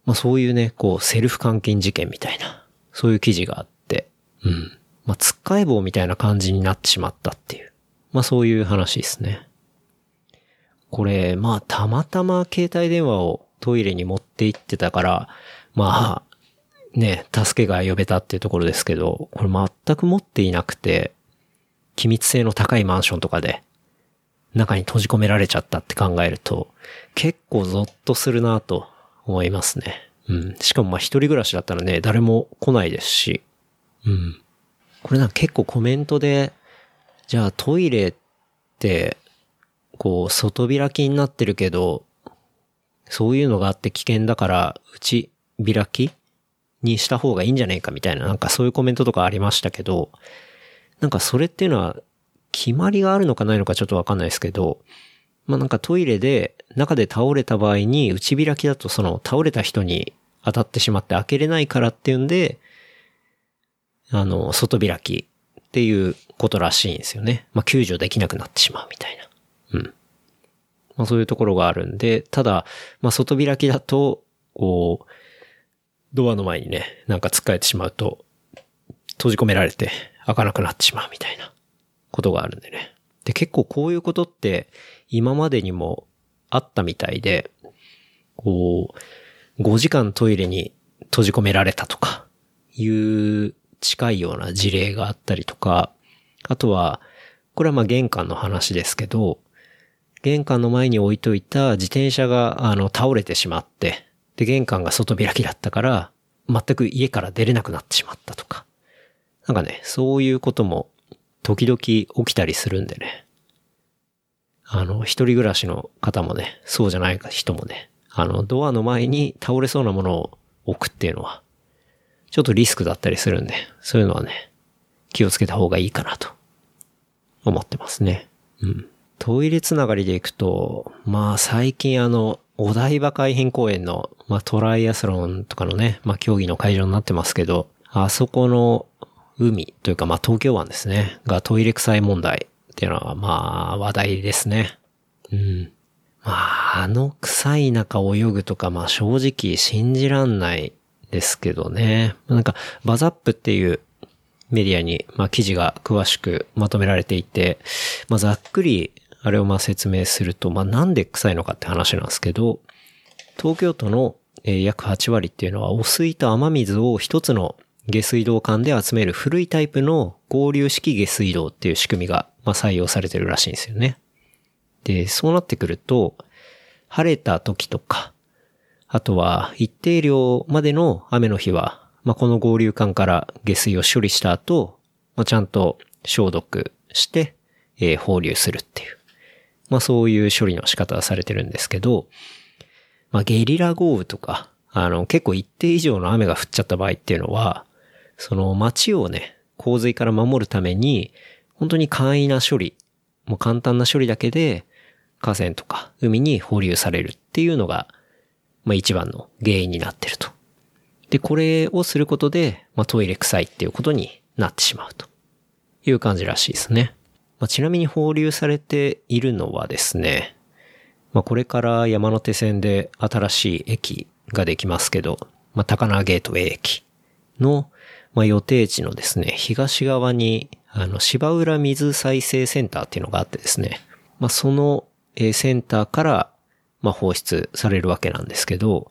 まあそういうね、こうセルフ監禁事件みたいな、そういう記事があって、うん。まあつっかえ棒みたいな感じになってしまったっていう。まあそういう話ですね。これ、まあたまたま携帯電話をトイレに持って行ってたから、まあ、ね、助けが呼べたっていうところですけど、これ全く持っていなくて、機密性の高いマンションとかで、中に閉じ込められちゃったって考えると、結構ゾッとするなと思いますね。うん。しかもまあ一人暮らしだったらね、誰も来ないですし、うん。これなんか結構コメントで、じゃあトイレって、こう、外開きになってるけど、そういうのがあって危険だから、内開きにした方がいいんじゃねえかみたいな、なんかそういうコメントとかありましたけど、なんかそれっていうのは、決まりがあるのかないのかちょっとわかんないですけど、まあなんかトイレで中で倒れた場合に内開きだとその倒れた人に当たってしまって開けれないからっていうんで、あの、外開きっていうことらしいんですよね。まあ、救助できなくなってしまうみたいな。うん。まあ、そういうところがあるんで、ただ、まあ、外開きだと、こう、ドアの前にね、なんか突っかえてしまうと、閉じ込められて開かなくなってしまうみたいなことがあるんでね。で、結構こういうことって今までにもあったみたいで、こう、5時間トイレに閉じ込められたとか、いう近いような事例があったりとか、あとは、これはまあ玄関の話ですけど、玄関の前に置いといた自転車が、あの、倒れてしまって、で、玄関が外開きだったから、全く家から出れなくなってしまったとか。なんかね、そういうことも、時々起きたりするんでね。あの、一人暮らしの方もね、そうじゃない人もね、あの、ドアの前に倒れそうなものを置くっていうのは、ちょっとリスクだったりするんで、そういうのはね、気をつけた方がいいかなと、思ってますね。うん。トイレつながりでいくと、まあ最近あの、お台場海浜公園の、まあトライアスロンとかのね、まあ競技の会場になってますけど、あそこの海というかまあ東京湾ですね、がトイレ臭い問題っていうのはまあ話題ですね。うん。まあ、あの臭い中泳ぐとかまあ正直信じらんないですけどね。なんか、バザップっていうメディアに、まあ、記事が詳しくまとめられていて、まあ、ざっくり、あれをまあ説明すると、まあ、なんで臭いのかって話なんですけど、東京都の、約8割っていうのは、汚水と雨水を一つの下水道管で集める古いタイプの合流式下水道っていう仕組みが、まあ、採用されてるらしいんですよね。で、そうなってくると、晴れた時とか、あとは、一定量までの雨の日は、まあ、この合流管から下水を処理した後、まあ、ちゃんと消毒して、えー、放流するっていう。まあ、そういう処理の仕方がされてるんですけど、まあ、ゲリラ豪雨とか、あの、結構一定以上の雨が降っちゃった場合っていうのは、その街をね、洪水から守るために、本当に簡易な処理、もう簡単な処理だけで、河川とか海に放流されるっていうのが、まあ一番の原因になってると。で、これをすることで、まあトイレ臭いっていうことになってしまうという感じらしいですね。まあちなみに放流されているのはですね、まあこれから山手線で新しい駅ができますけど、まあ高輪ゲートウェイ駅の、まあ予定地のですね、東側に、あの、芝浦水再生センターっていうのがあってですね、まあそのセンターからまあ、放出されるわけなんですけど、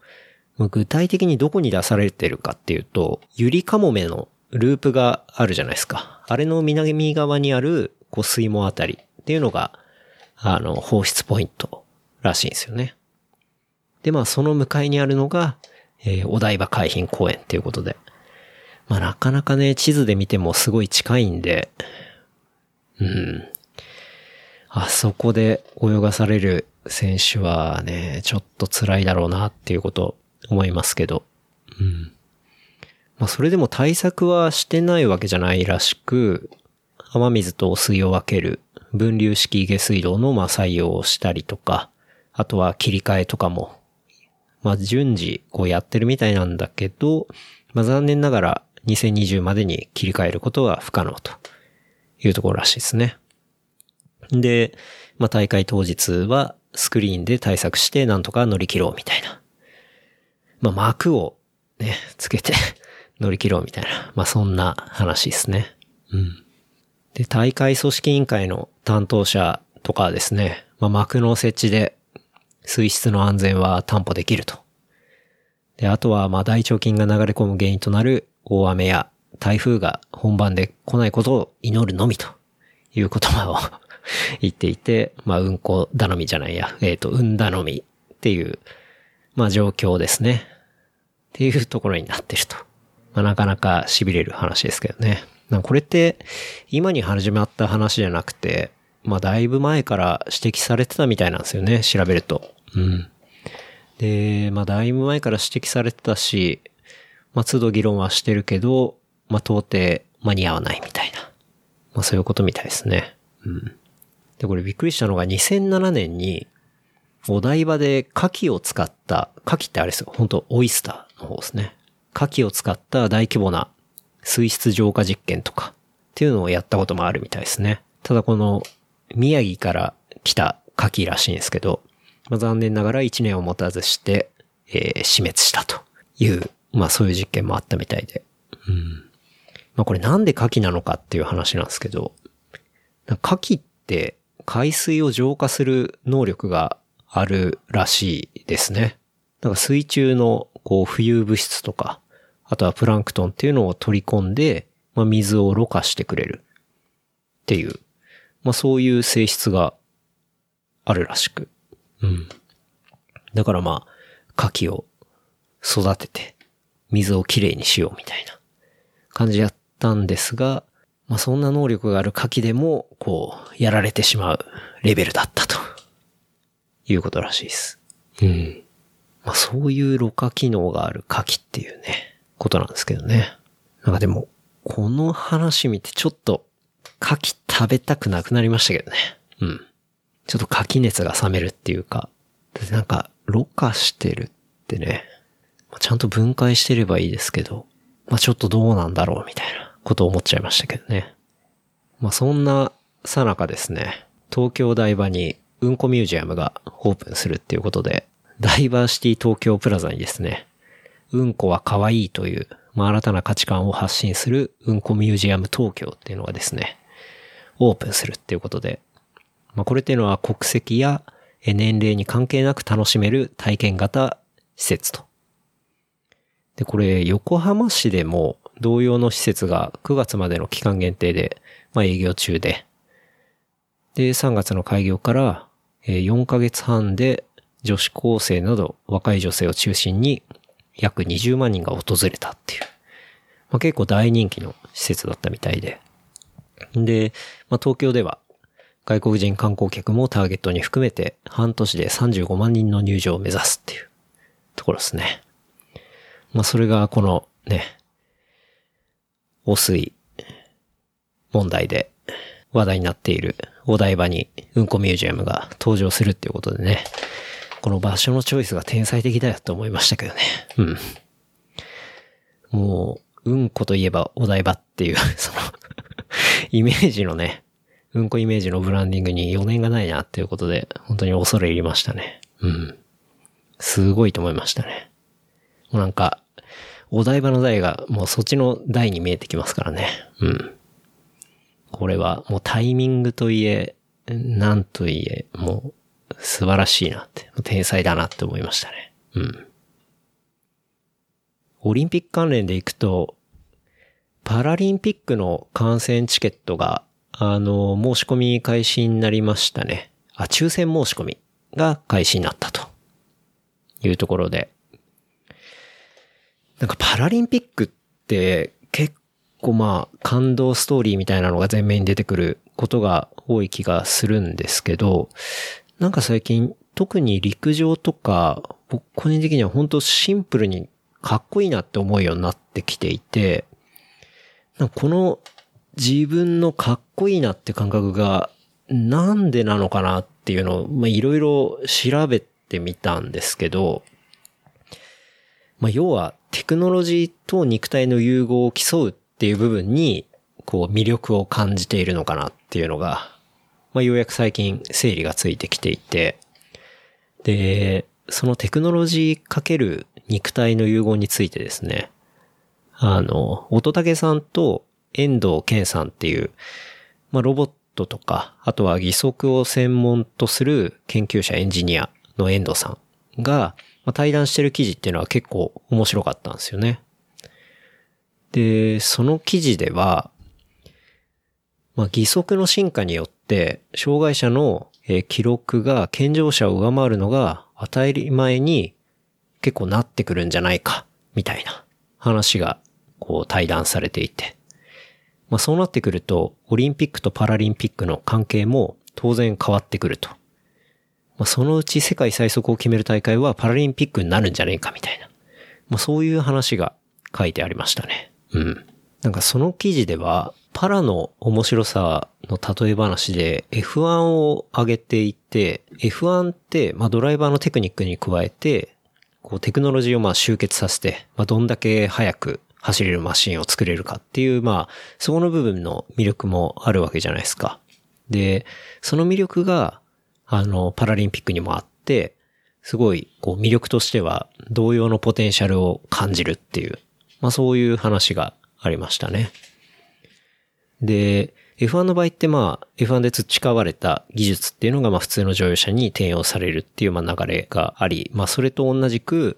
具体的にどこに出されてるかっていうと、ゆりかもめのループがあるじゃないですか。あれの南側にある、こう、水門あたりっていうのが、あの、放出ポイントらしいんですよね。で、まあ、その向かいにあるのが、えー、お台場海浜公園っていうことで。まあ、なかなかね、地図で見てもすごい近いんで、うん。あそこで泳がされる選手はね、ちょっと辛いだろうなっていうこと思いますけど。うん。まあそれでも対策はしてないわけじゃないらしく、雨水と水を分ける分流式下水道のまあ採用をしたりとか、あとは切り替えとかも、まあ順次こうやってるみたいなんだけど、まあ残念ながら2020までに切り替えることは不可能というところらしいですね。で、まあ大会当日はスクリーンで対策してなんとか乗り切ろうみたいな。まあ幕をね、つけて 乗り切ろうみたいな。まあそんな話ですね。うん。で、大会組織委員会の担当者とかはですね、まあ幕の設置で水質の安全は担保できると。で、あとはま大腸菌が流れ込む原因となる大雨や台風が本番で来ないことを祈るのみという言葉を言っていて、まあ、うんこ頼みじゃないや、えっ、ー、と、うん頼みっていう、まあ、状況ですね。っていうところになってると。まあ、なかなか痺れる話ですけどね。これって、今に始まった話じゃなくて、まあ、だいぶ前から指摘されてたみたいなんですよね、調べると。うん。で、まあ、だいぶ前から指摘されてたし、まあ、都度議論はしてるけど、まあ、到底間に合わないみたいな。まあ、そういうことみたいですね。うん。で、これびっくりしたのが2007年に、お台場で牡蠣を使った、牡蠣ってあれですよ。本当オイスターの方ですね。牡蠣を使った大規模な水質浄化実験とかっていうのをやったこともあるみたいですね。ただこの宮城から来た牡蠣らしいんですけど、まあ、残念ながら1年を持たずして、えー、死滅したという、まあそういう実験もあったみたいで。うん。まあこれなんで牡蠣なのかっていう話なんですけど、牡蠣って海水を浄化する能力があるらしいですね。なんか水中のこう浮遊物質とか、あとはプランクトンっていうのを取り込んで、まあ、水をろ過してくれるっていう、まあそういう性質があるらしく。うん。だからまあ、牡蠣を育てて、水をきれいにしようみたいな感じやったんですが、まあそんな能力がある牡蠣でも、こう、やられてしまうレベルだったと。いうことらしいです。うん。まあそういうろ過機能がある牡蠣っていうね、ことなんですけどね。なんかでも、この話見てちょっと、牡蠣食べたくなくなりましたけどね。うん。ちょっと牡蠣熱が冷めるっていうか、なんか、ろ過してるってね、まあ、ちゃんと分解してればいいですけど、まあちょっとどうなんだろうみたいなことを思っちゃいましたけどね。まあそんなさなかですね、東京台場にうんこミュージアムがオープンするっていうことで、ダイバーシティ東京プラザにですね、うんこは可愛いという、まあ、新たな価値観を発信するうんこミュージアム東京っていうのがですね、オープンするっていうことで、まあ、これっていうのは国籍や年齢に関係なく楽しめる体験型施設と。で、これ、横浜市でも同様の施設が9月までの期間限定で、まあ、営業中で、で、3月の開業から4ヶ月半で女子高生など若い女性を中心に約20万人が訪れたっていう、まあ、結構大人気の施設だったみたいで。で、まあ、東京では外国人観光客もターゲットに含めて半年で35万人の入場を目指すっていうところですね。まあそれがこのね、汚水問題で話題になっているお台場にうんこミュージアムが登場するっていうことでね、この場所のチョイスが天才的だよって思いましたけどね。うん。もう、うんこといえばお台場っていう そのイメージのね、うんこイメージのブランディングに余念がないなっていうことで、本当に恐れ入りましたね。うん。すごいと思いましたね。なんか、お台場の台がもうそっちの台に見えてきますからね。うん。これはもうタイミングといえ、なんといえ、もう素晴らしいなって、天才だなって思いましたね。うん。オリンピック関連でいくと、パラリンピックの観戦チケットが、あの、申し込み開始になりましたね。あ、抽選申し込みが開始になったというところで、なんかパラリンピックって結構まあ感動ストーリーみたいなのが前面に出てくることが多い気がするんですけど、なんか最近特に陸上とか、僕個人的には本当シンプルにかっこいいなって思うようになってきていて、この自分のかっこいいなって感覚がなんでなのかなっていうのを、いろいろ調べてみたんですけど、まあ、要はテクノロジーと肉体の融合を競うっていう部分に、こう魅力を感じているのかなっていうのが、まあ、ようやく最近整理がついてきていて、で、そのテクノロジーかける肉体の融合についてですね、あの、乙武さんと遠藤健さんっていう、まあ、ロボットとか、あとは義足を専門とする研究者エンジニアの遠藤さんが、まあ、対談してる記事っていうのは結構面白かったんですよね。で、その記事では、まあ、義足の進化によって、障害者の記録が健常者を上回るのが当たり前に結構なってくるんじゃないか、みたいな話がこう対談されていて。まあそうなってくると、オリンピックとパラリンピックの関係も当然変わってくると。まあそのうち世界最速を決める大会はパラリンピックになるんじゃねえかみたいな。まあそういう話が書いてありましたね。うん。なんかその記事では、パラの面白さの例え話で F1 を上げていて、F1 って、まあドライバーのテクニックに加えて、こうテクノロジーをまあ集結させて、まあどんだけ早く走れるマシンを作れるかっていう、まあそこの部分の魅力もあるわけじゃないですか。で、その魅力が、あの、パラリンピックにもあって、すごい、こう魅力としては同様のポテンシャルを感じるっていう、まあそういう話がありましたね。で、F1 の場合ってまあ、F1 で培われた技術っていうのがまあ普通の乗用車に転用されるっていうまあ流れがあり、まあそれと同じく、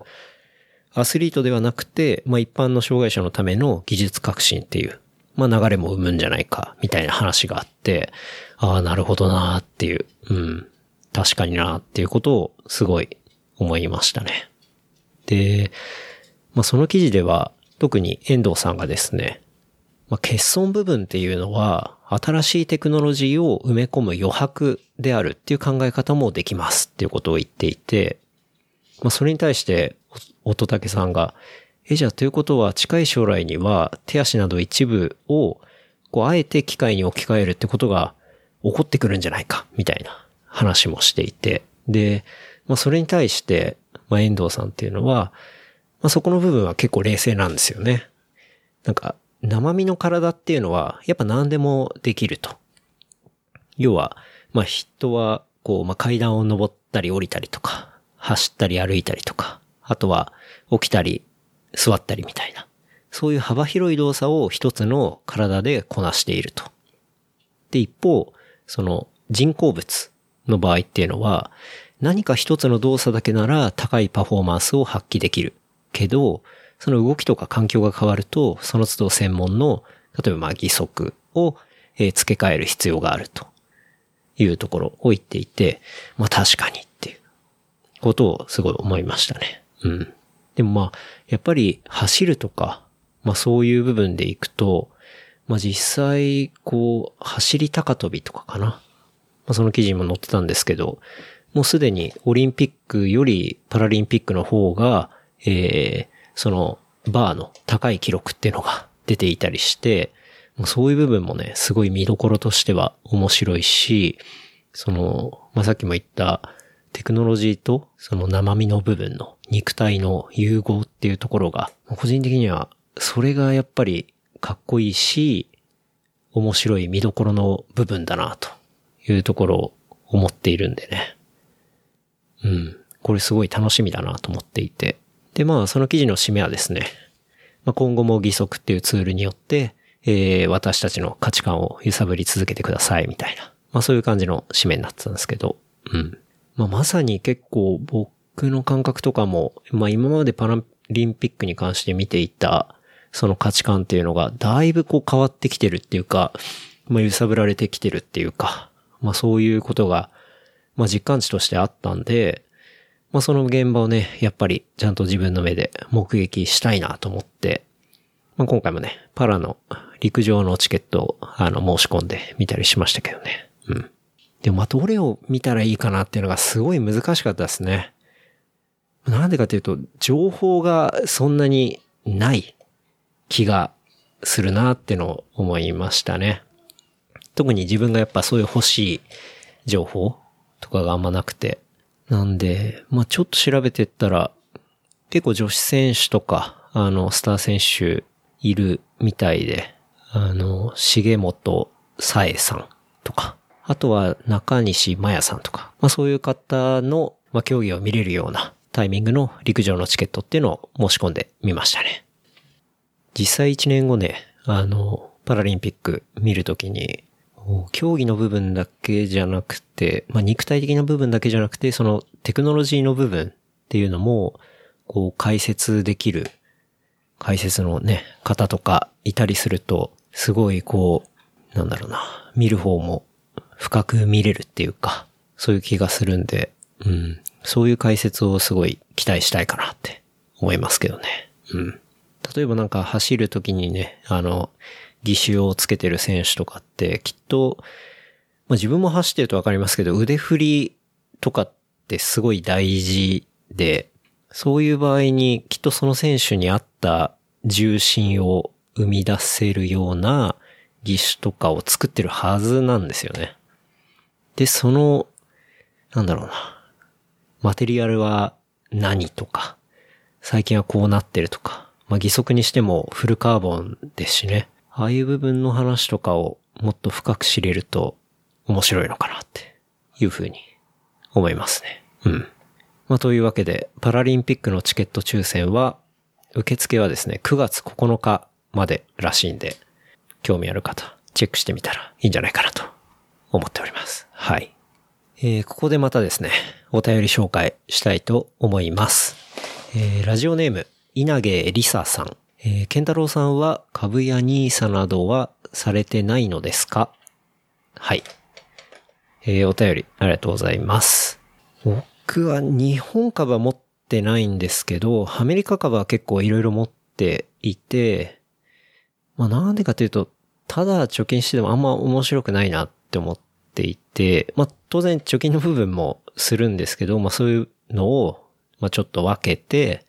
アスリートではなくて、まあ一般の障害者のための技術革新っていう、まあ流れも生むんじゃないか、みたいな話があって、ああ、なるほどなーっていう、うん、確かになっていうことをすごい思いましたね。で、まあその記事では、特に遠藤さんがですね、まあ、欠損部分っていうのは、新しいテクノロジーを埋め込む余白であるっていう考え方もできますっていうことを言っていて、まあ、それに対して、乙武さんが、え、じゃあということは近い将来には手足など一部を、こう、あえて機械に置き換えるってことが起こってくるんじゃないか、みたいな話もしていて、で、まあ、それに対して、まあ、遠藤さんっていうのは、まあ、そこの部分は結構冷静なんですよね。なんか、生身の体っていうのは、やっぱ何でもできると。要は、まあ人は、こう、まあ階段を登ったり降りたりとか、走ったり歩いたりとか、あとは起きたり座ったりみたいな。そういう幅広い動作を一つの体でこなしていると。で、一方、その人工物の場合っていうのは、何か一つの動作だけなら高いパフォーマンスを発揮できる。けど、その動きとか環境が変わると、その都度専門の、例えばまあ義足を、え付け替える必要があるというところを言っていて、まあ確かにっていうことをすごい思いましたね。うん。でもまあ、やっぱり走るとか、まあそういう部分でいくと、まあ実際、こう、走り高跳びとかかな。まあその記事にも載ってたんですけど、もうすでにオリンピックよりパラリンピックの方が、えー、その、バーの高い記録っていうのが出ていたりして、もうそういう部分もね、すごい見どころとしては面白いし、その、まあ、さっきも言ったテクノロジーとその生身の部分の肉体の融合っていうところが、個人的にはそれがやっぱりかっこいいし、面白い見どころの部分だなというところを思っているんでね。うん。これすごい楽しみだなと思っていて。で、まあ、その記事の締めはですね、まあ、今後も義足っていうツールによって、えー、私たちの価値観を揺さぶり続けてください、みたいな。まあ、そういう感じの締めになってたんですけど、うん。まあ、まさに結構僕の感覚とかも、まあ、今までパラリンピックに関して見ていた、その価値観っていうのが、だいぶこう変わってきてるっていうか、まあ、揺さぶられてきてるっていうか、まあ、そういうことが、まあ、実感値としてあったんで、まあその現場をね、やっぱりちゃんと自分の目で目撃したいなと思って、まあ今回もね、パラの陸上のチケットをあの申し込んでみたりしましたけどね。うん。でもまあどれを見たらいいかなっていうのがすごい難しかったですね。なんでかというと、情報がそんなにない気がするなってのを思いましたね。特に自分がやっぱそういう欲しい情報とかがあんまなくて。なんで、まあちょっと調べてったら、結構女子選手とか、あの、スター選手いるみたいで、あの、重本さえさんとか、あとは中西麻也さんとか、まあそういう方の、まあ競技を見れるようなタイミングの陸上のチケットっていうのを申し込んでみましたね。実際1年後ね、あの、パラリンピック見るときに、競技の部分だけじゃなくて、まあ、肉体的な部分だけじゃなくて、そのテクノロジーの部分っていうのも、こう解説できる解説のね、方とかいたりすると、すごいこう、なんだろうな、見る方も深く見れるっていうか、そういう気がするんで、うん、そういう解説をすごい期待したいかなって思いますけどね。うん。例えばなんか走るときにね、あの、義手をつけてる選手とかってきっと、まあ、自分も走ってるとわかりますけど、腕振りとかってすごい大事で、そういう場合にきっとその選手に合った重心を生み出せるような義手とかを作ってるはずなんですよね。で、その、なんだろうな。マテリアルは何とか、最近はこうなってるとか、まあ、義足にしてもフルカーボンですしね。ああいう部分の話とかをもっと深く知れると面白いのかなっていうふうに思いますね。うん。まあ、というわけで、パラリンピックのチケット抽選は、受付はですね、9月9日までらしいんで、興味ある方、チェックしてみたらいいんじゃないかなと思っております。はい。えー、ここでまたですね、お便り紹介したいと思います。えー、ラジオネーム、稲毛りささん。えー、ケンタロウさんは株やニーサなどはされてないのですか？はい。えー、お便りありがとうございます。僕は日本株は持ってないんですけど、アメリカ株は結構いろいろ持っていて、まあなんでかというと、ただ貯金しててもあんま面白くないなって思っていて、まあ当然貯金の部分もするんですけど、まあそういうのを、まあちょっと分けて、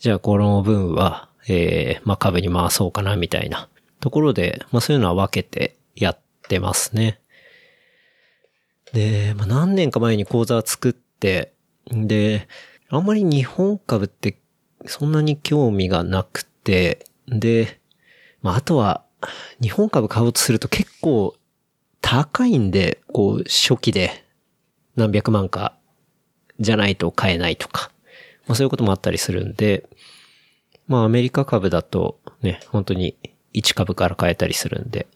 じゃあこの分はえー、まあ、株に回そうかなみたいなところで、まあ、そういうのは分けてやってますね。で、まあ、何年か前に講座を作って、で、あんまり日本株ってそんなに興味がなくて、で、まあ、あとは、日本株買おうとすると結構高いんで、こう、初期で何百万かじゃないと買えないとか、まあそういうこともあったりするんで、まあアメリカ株だとね、本当に1株から買えたりするんで、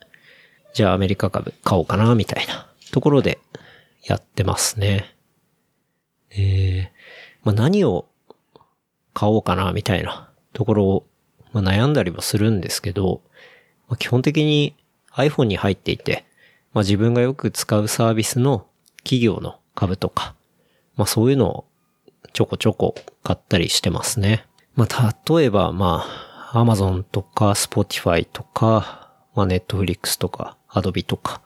じゃあアメリカ株買おうかな、みたいなところでやってますね。えー、まあ何を買おうかな、みたいなところを、まあ、悩んだりもするんですけど、まあ、基本的に iPhone に入っていて、まあ自分がよく使うサービスの企業の株とか、まあそういうのをちょこちょこ買ったりしてますね。まあ、例えば、まあ、Amazon とか Spotify とか、まあ、Netflix とか Adobe とか、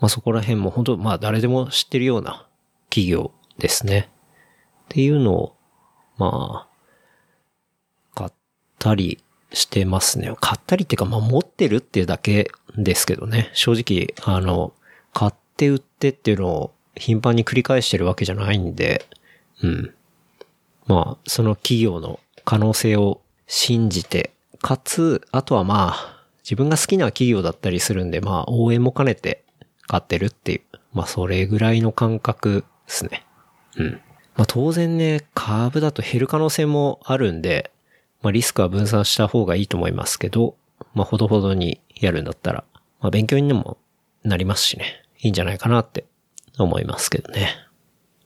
まあ、そこら辺も本当まあ、誰でも知ってるような企業ですね。っていうのを、まあ、買ったりしてますね。買ったりっていうか、まあ、持ってるっていうだけですけどね。正直、あの、買って売ってっていうのを頻繁に繰り返してるわけじゃないんで、うん。まあ、その企業の可能性を信じて、かつ、あとはまあ、自分が好きな企業だったりするんで、まあ、応援も兼ねて買ってるっていう、まあ、それぐらいの感覚ですね。うん。まあ、当然ね、株だと減る可能性もあるんで、まあ、リスクは分散した方がいいと思いますけど、まあ、ほどほどにやるんだったら、まあ、勉強にもなりますしね。いいんじゃないかなって思いますけどね。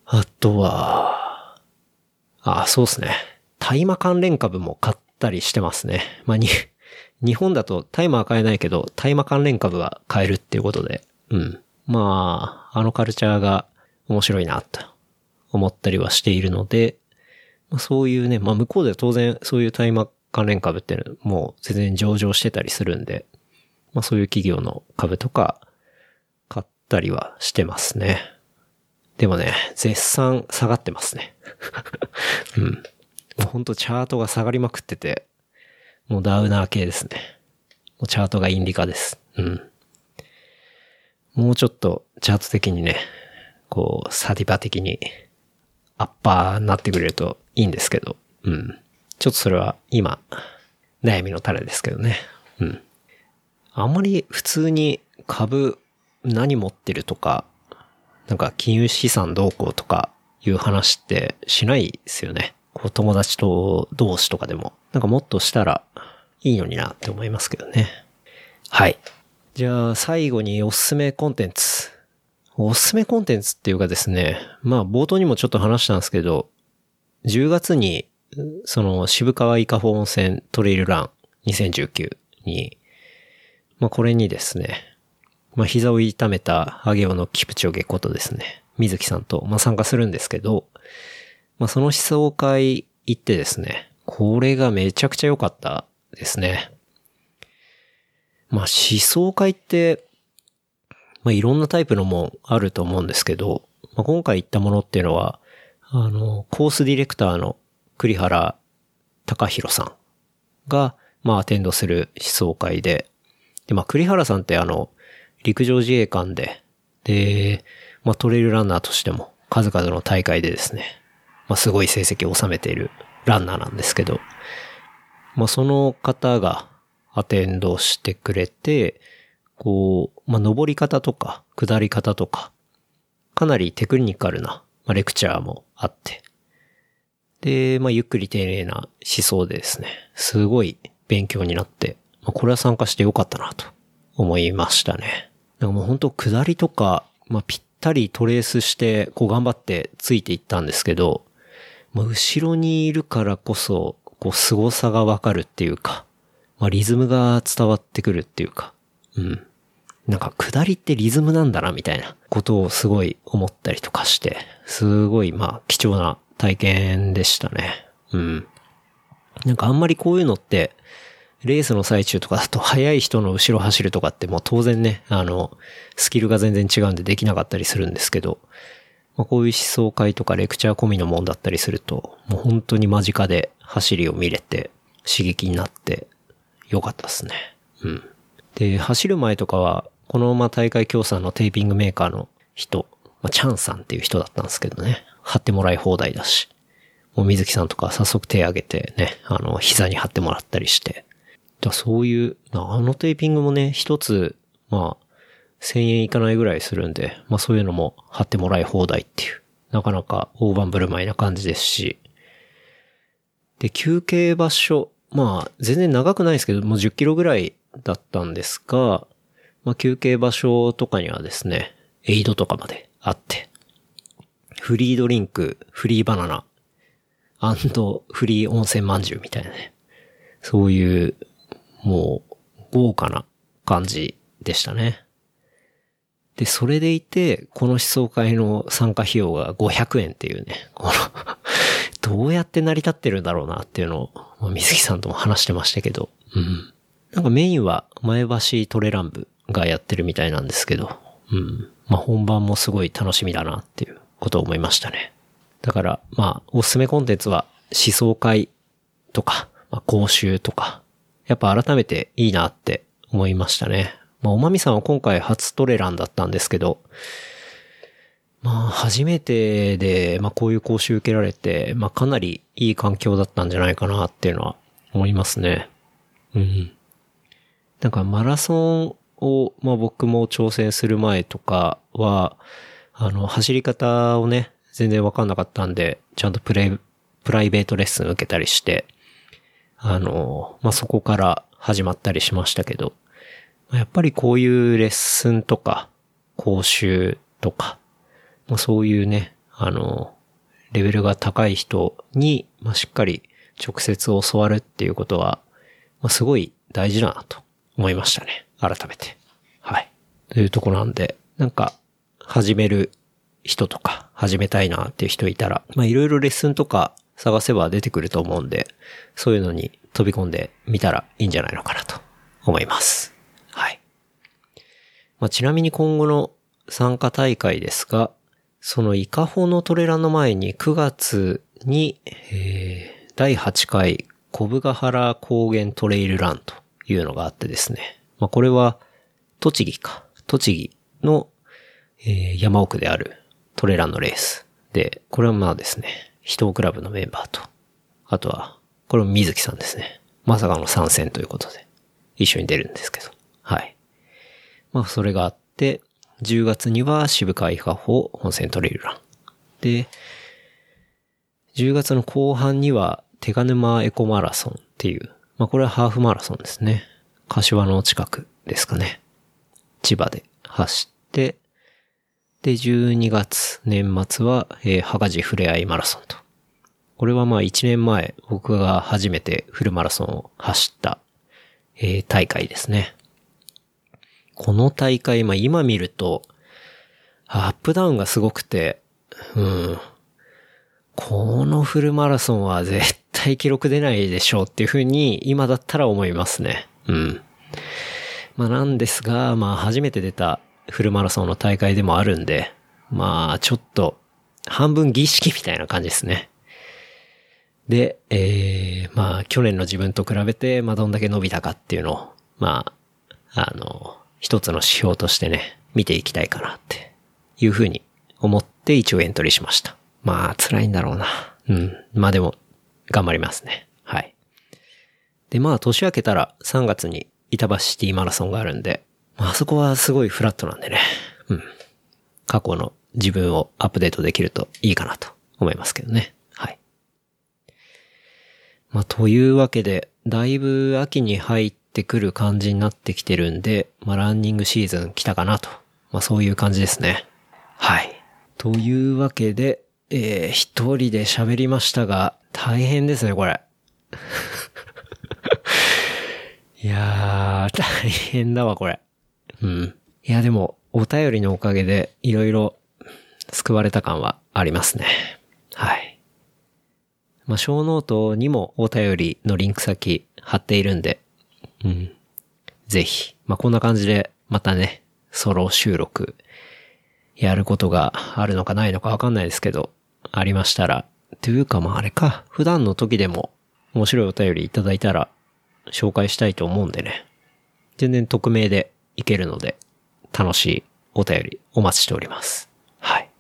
あとは、あ、そうですね。大麻関連株も買ったりしてますね。まあ、に、日本だと大麻は買えないけど、大麻関連株は買えるっていうことで、うん。まあ、あのカルチャーが面白いな、と思ったりはしているので、まあ、そういうね、まあ向こうでは当然そういう大麻関連株ってもう全然上場してたりするんで、まあそういう企業の株とか買ったりはしてますね。でもね、絶賛下がってますね。うん。もうほんとチャートが下がりまくってて、もうダウナー系ですね。もうチャートがインディカです。うん。もうちょっとチャート的にね、こう、サディバ的にアッパーになってくれるといいんですけど、うん。ちょっとそれは今、悩みの種ですけどね。うん。あんまり普通に株何持ってるとか、なんか金融資産どうこうとかいう話ってしないですよね。こう友達と同士とかでも。なんかもっとしたらいいのになって思いますけどね。はい。じゃあ最後におすすめコンテンツ。おすすめコンテンツっていうかですね、まあ冒頭にもちょっと話したんですけど、10月にその渋川伊香保温泉トレイルラン2019に、まあこれにですね、まあ膝を痛めたアゲオのキプチョゲことですね、水木さんと、まあ、参加するんですけど、まあその思想会行ってですね、これがめちゃくちゃ良かったですね。まあ思想会って、まあいろんなタイプのもあると思うんですけど、まあ、今回行ったものっていうのは、あの、コースディレクターの栗原隆弘さんが、まあ、アテンドする思想会で、で、まあ、栗原さんってあの、陸上自衛官で、で、まあ、トレイルランナーとしても数々の大会でですね、まあ、すごい成績を収めているランナーなんですけど、まあ、その方がアテンドしてくれて、こう、まあ、登り方とか、下り方とか、かなりテクニカルな、まあ、レクチャーもあって、で、まあ、ゆっくり丁寧な思想でですね、すごい勉強になって、まあ、これは参加してよかったなと思いましたね。なんかもう本当下りとか、まあ、ぴったりトレースして、こう頑張ってついていったんですけど、まあ、後ろにいるからこそ、こう凄さがわかるっていうか、まあ、リズムが伝わってくるっていうか、うん。なんか下りってリズムなんだなみたいなことをすごい思ったりとかして、すごいまあ貴重な体験でしたね。うん。なんかあんまりこういうのって、レースの最中とかだと速い人の後ろ走るとかってもう当然ね、あの、スキルが全然違うんでできなかったりするんですけど、まあ、こういう思想会とかレクチャー込みのもんだったりすると、もう本当に間近で走りを見れて刺激になってよかったですね。うん。で、走る前とかは、このまま大会協賛のテーピングメーカーの人、まあ、チャンさんっていう人だったんですけどね。貼ってもらい放題だし。もう水木さんとか早速手挙げてね、あの、膝に貼ってもらったりして。だそういう、あのテーピングもね、一つ、まあ、1000円いかないぐらいするんで、まあそういうのも貼ってもらい放題っていう、なかなか大盤振る舞いな感じですし。で、休憩場所、まあ全然長くないですけど、もう10キロぐらいだったんですが、まあ休憩場所とかにはですね、エイドとかまであって、フリードリンク、フリーバナナ、アンドフリー温泉まんじゅうみたいなね。そういう、もう、豪華な感じでしたね。で、それでいて、この思想会の参加費用が500円っていうね、この どうやって成り立ってるんだろうなっていうのを、水木さんとも話してましたけど、うん。なんかメインは前橋トレラン部がやってるみたいなんですけど、うん。まあ本番もすごい楽しみだなっていうことを思いましたね。だから、まあ、おすすめコンテンツは思想会とか、まあ、講習とか、やっぱ改めていいなって思いましたね。まあ、おまみさんは今回初トレランだったんですけど、まあ、初めてで、まあ、こういう講習受けられて、まあ、かなりいい環境だったんじゃないかなっていうのは思いますね。うん。なんかマラソンを、まあ、僕も挑戦する前とかは、あの、走り方をね、全然わかんなかったんで、ちゃんとプレイ、プライベートレッスン受けたりして、あの、まあ、そこから始まったりしましたけど、やっぱりこういうレッスンとか、講習とか、まあ、そういうね、あの、レベルが高い人に、まあ、しっかり直接教わるっていうことは、まあ、すごい大事だなと思いましたね。改めて。はい。というとこなんで、なんか、始める人とか、始めたいなっていう人いたら、まいろいろレッスンとか探せば出てくると思うんで、そういうのに飛び込んでみたらいいんじゃないのかなと思います。まあちなみに今後の参加大会ですが、そのイカホのトレランの前に9月に、えー、第8回、小部ヶ原高原トレイルランというのがあってですね。まあ、これは、栃木か。栃木の、えー、山奥であるトレランのレース。で、これはまあですね、人クラブのメンバーと、あとは、これも水木さんですね。まさかの参戦ということで、一緒に出るんですけど。はい。まあ、それがあって、10月には渋川伊香保本線トレイルラン。で、10月の後半には手賀沼エコマラソンっていう、まあこれはハーフマラソンですね。柏の近くですかね。千葉で走って、で、12月、年末は、えー、墓地ふれあいマラソンと。これはまあ1年前、僕が初めてフルマラソンを走った、えー、大会ですね。この大会、まあ今見ると、アップダウンがすごくて、うん。このフルマラソンは絶対記録出ないでしょうっていうふうに今だったら思いますね。うん。まあなんですが、まあ初めて出たフルマラソンの大会でもあるんで、まあちょっと半分儀式みたいな感じですね。で、えー、まあ去年の自分と比べて、まあどんだけ伸びたかっていうのを、まあ、あの、一つの指標としてね、見ていきたいかなっていうふうに思って一応エントリーしました。まあ辛いんだろうな。うん。まあでも、頑張りますね。はい。で、まあ年明けたら3月に板橋シティマラソンがあるんで、まあそこはすごいフラットなんでね。うん。過去の自分をアップデートできるといいかなと思いますけどね。はい。まあというわけで、だいぶ秋に入ってってくる感じになってきてるんで、まあ、ランニングシーズン来たかなと。まあ、そういう感じですね。はい。というわけで、えー、一人で喋りましたが、大変ですね、これ。いやー、大変だわ、これ。うん。いや、でも、お便りのおかげで、いろいろ救われた感はありますね。はい。まあ、 show note にもお便りのリンク先貼っているんで、うん。ぜひ。まあ、こんな感じで、またね、ソロ収録、やることがあるのかないのかわかんないですけど、ありましたら、というかまああれか、普段の時でも面白いお便りいただいたら紹介したいと思うんでね。全然匿名でいけるので、楽しいお便りお待ちしております。はい。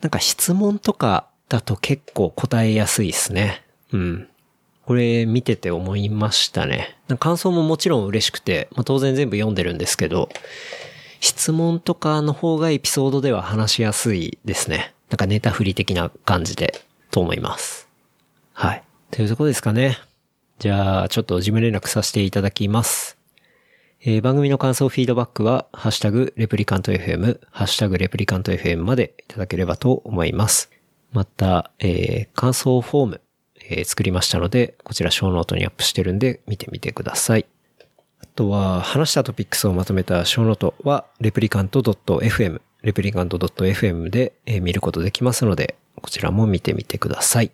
なんか質問とかだと結構答えやすいですね。うん。これ見てて思いましたね。感想ももちろん嬉しくて、まあ、当然全部読んでるんですけど、質問とかの方がエピソードでは話しやすいですね。なんかネタ振り的な感じで、と思います。はい。というとこですかね。じゃあ、ちょっと事務連絡させていただきます。えー、番組の感想フィードバックは、ハッシュタグレプリカント FM、ハッシュタグレプリカント FM までいただければと思います。また、えー、感想フォームえ、作りましたので、こちら show note にアップしてるんで見てみてください。あとは、話したトピックスをまとめた show note は、 Replicant .fm、Replicant .fm で、見ることできますので、こちらも見てみてください。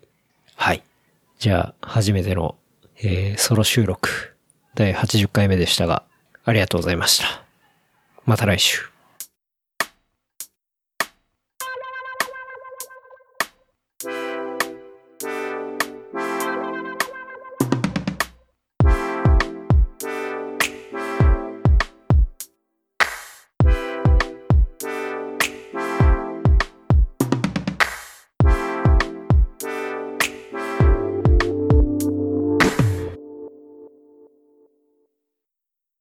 はい。じゃあ、初めての、えー、ソロ収録、第80回目でしたが、ありがとうございました。また来週。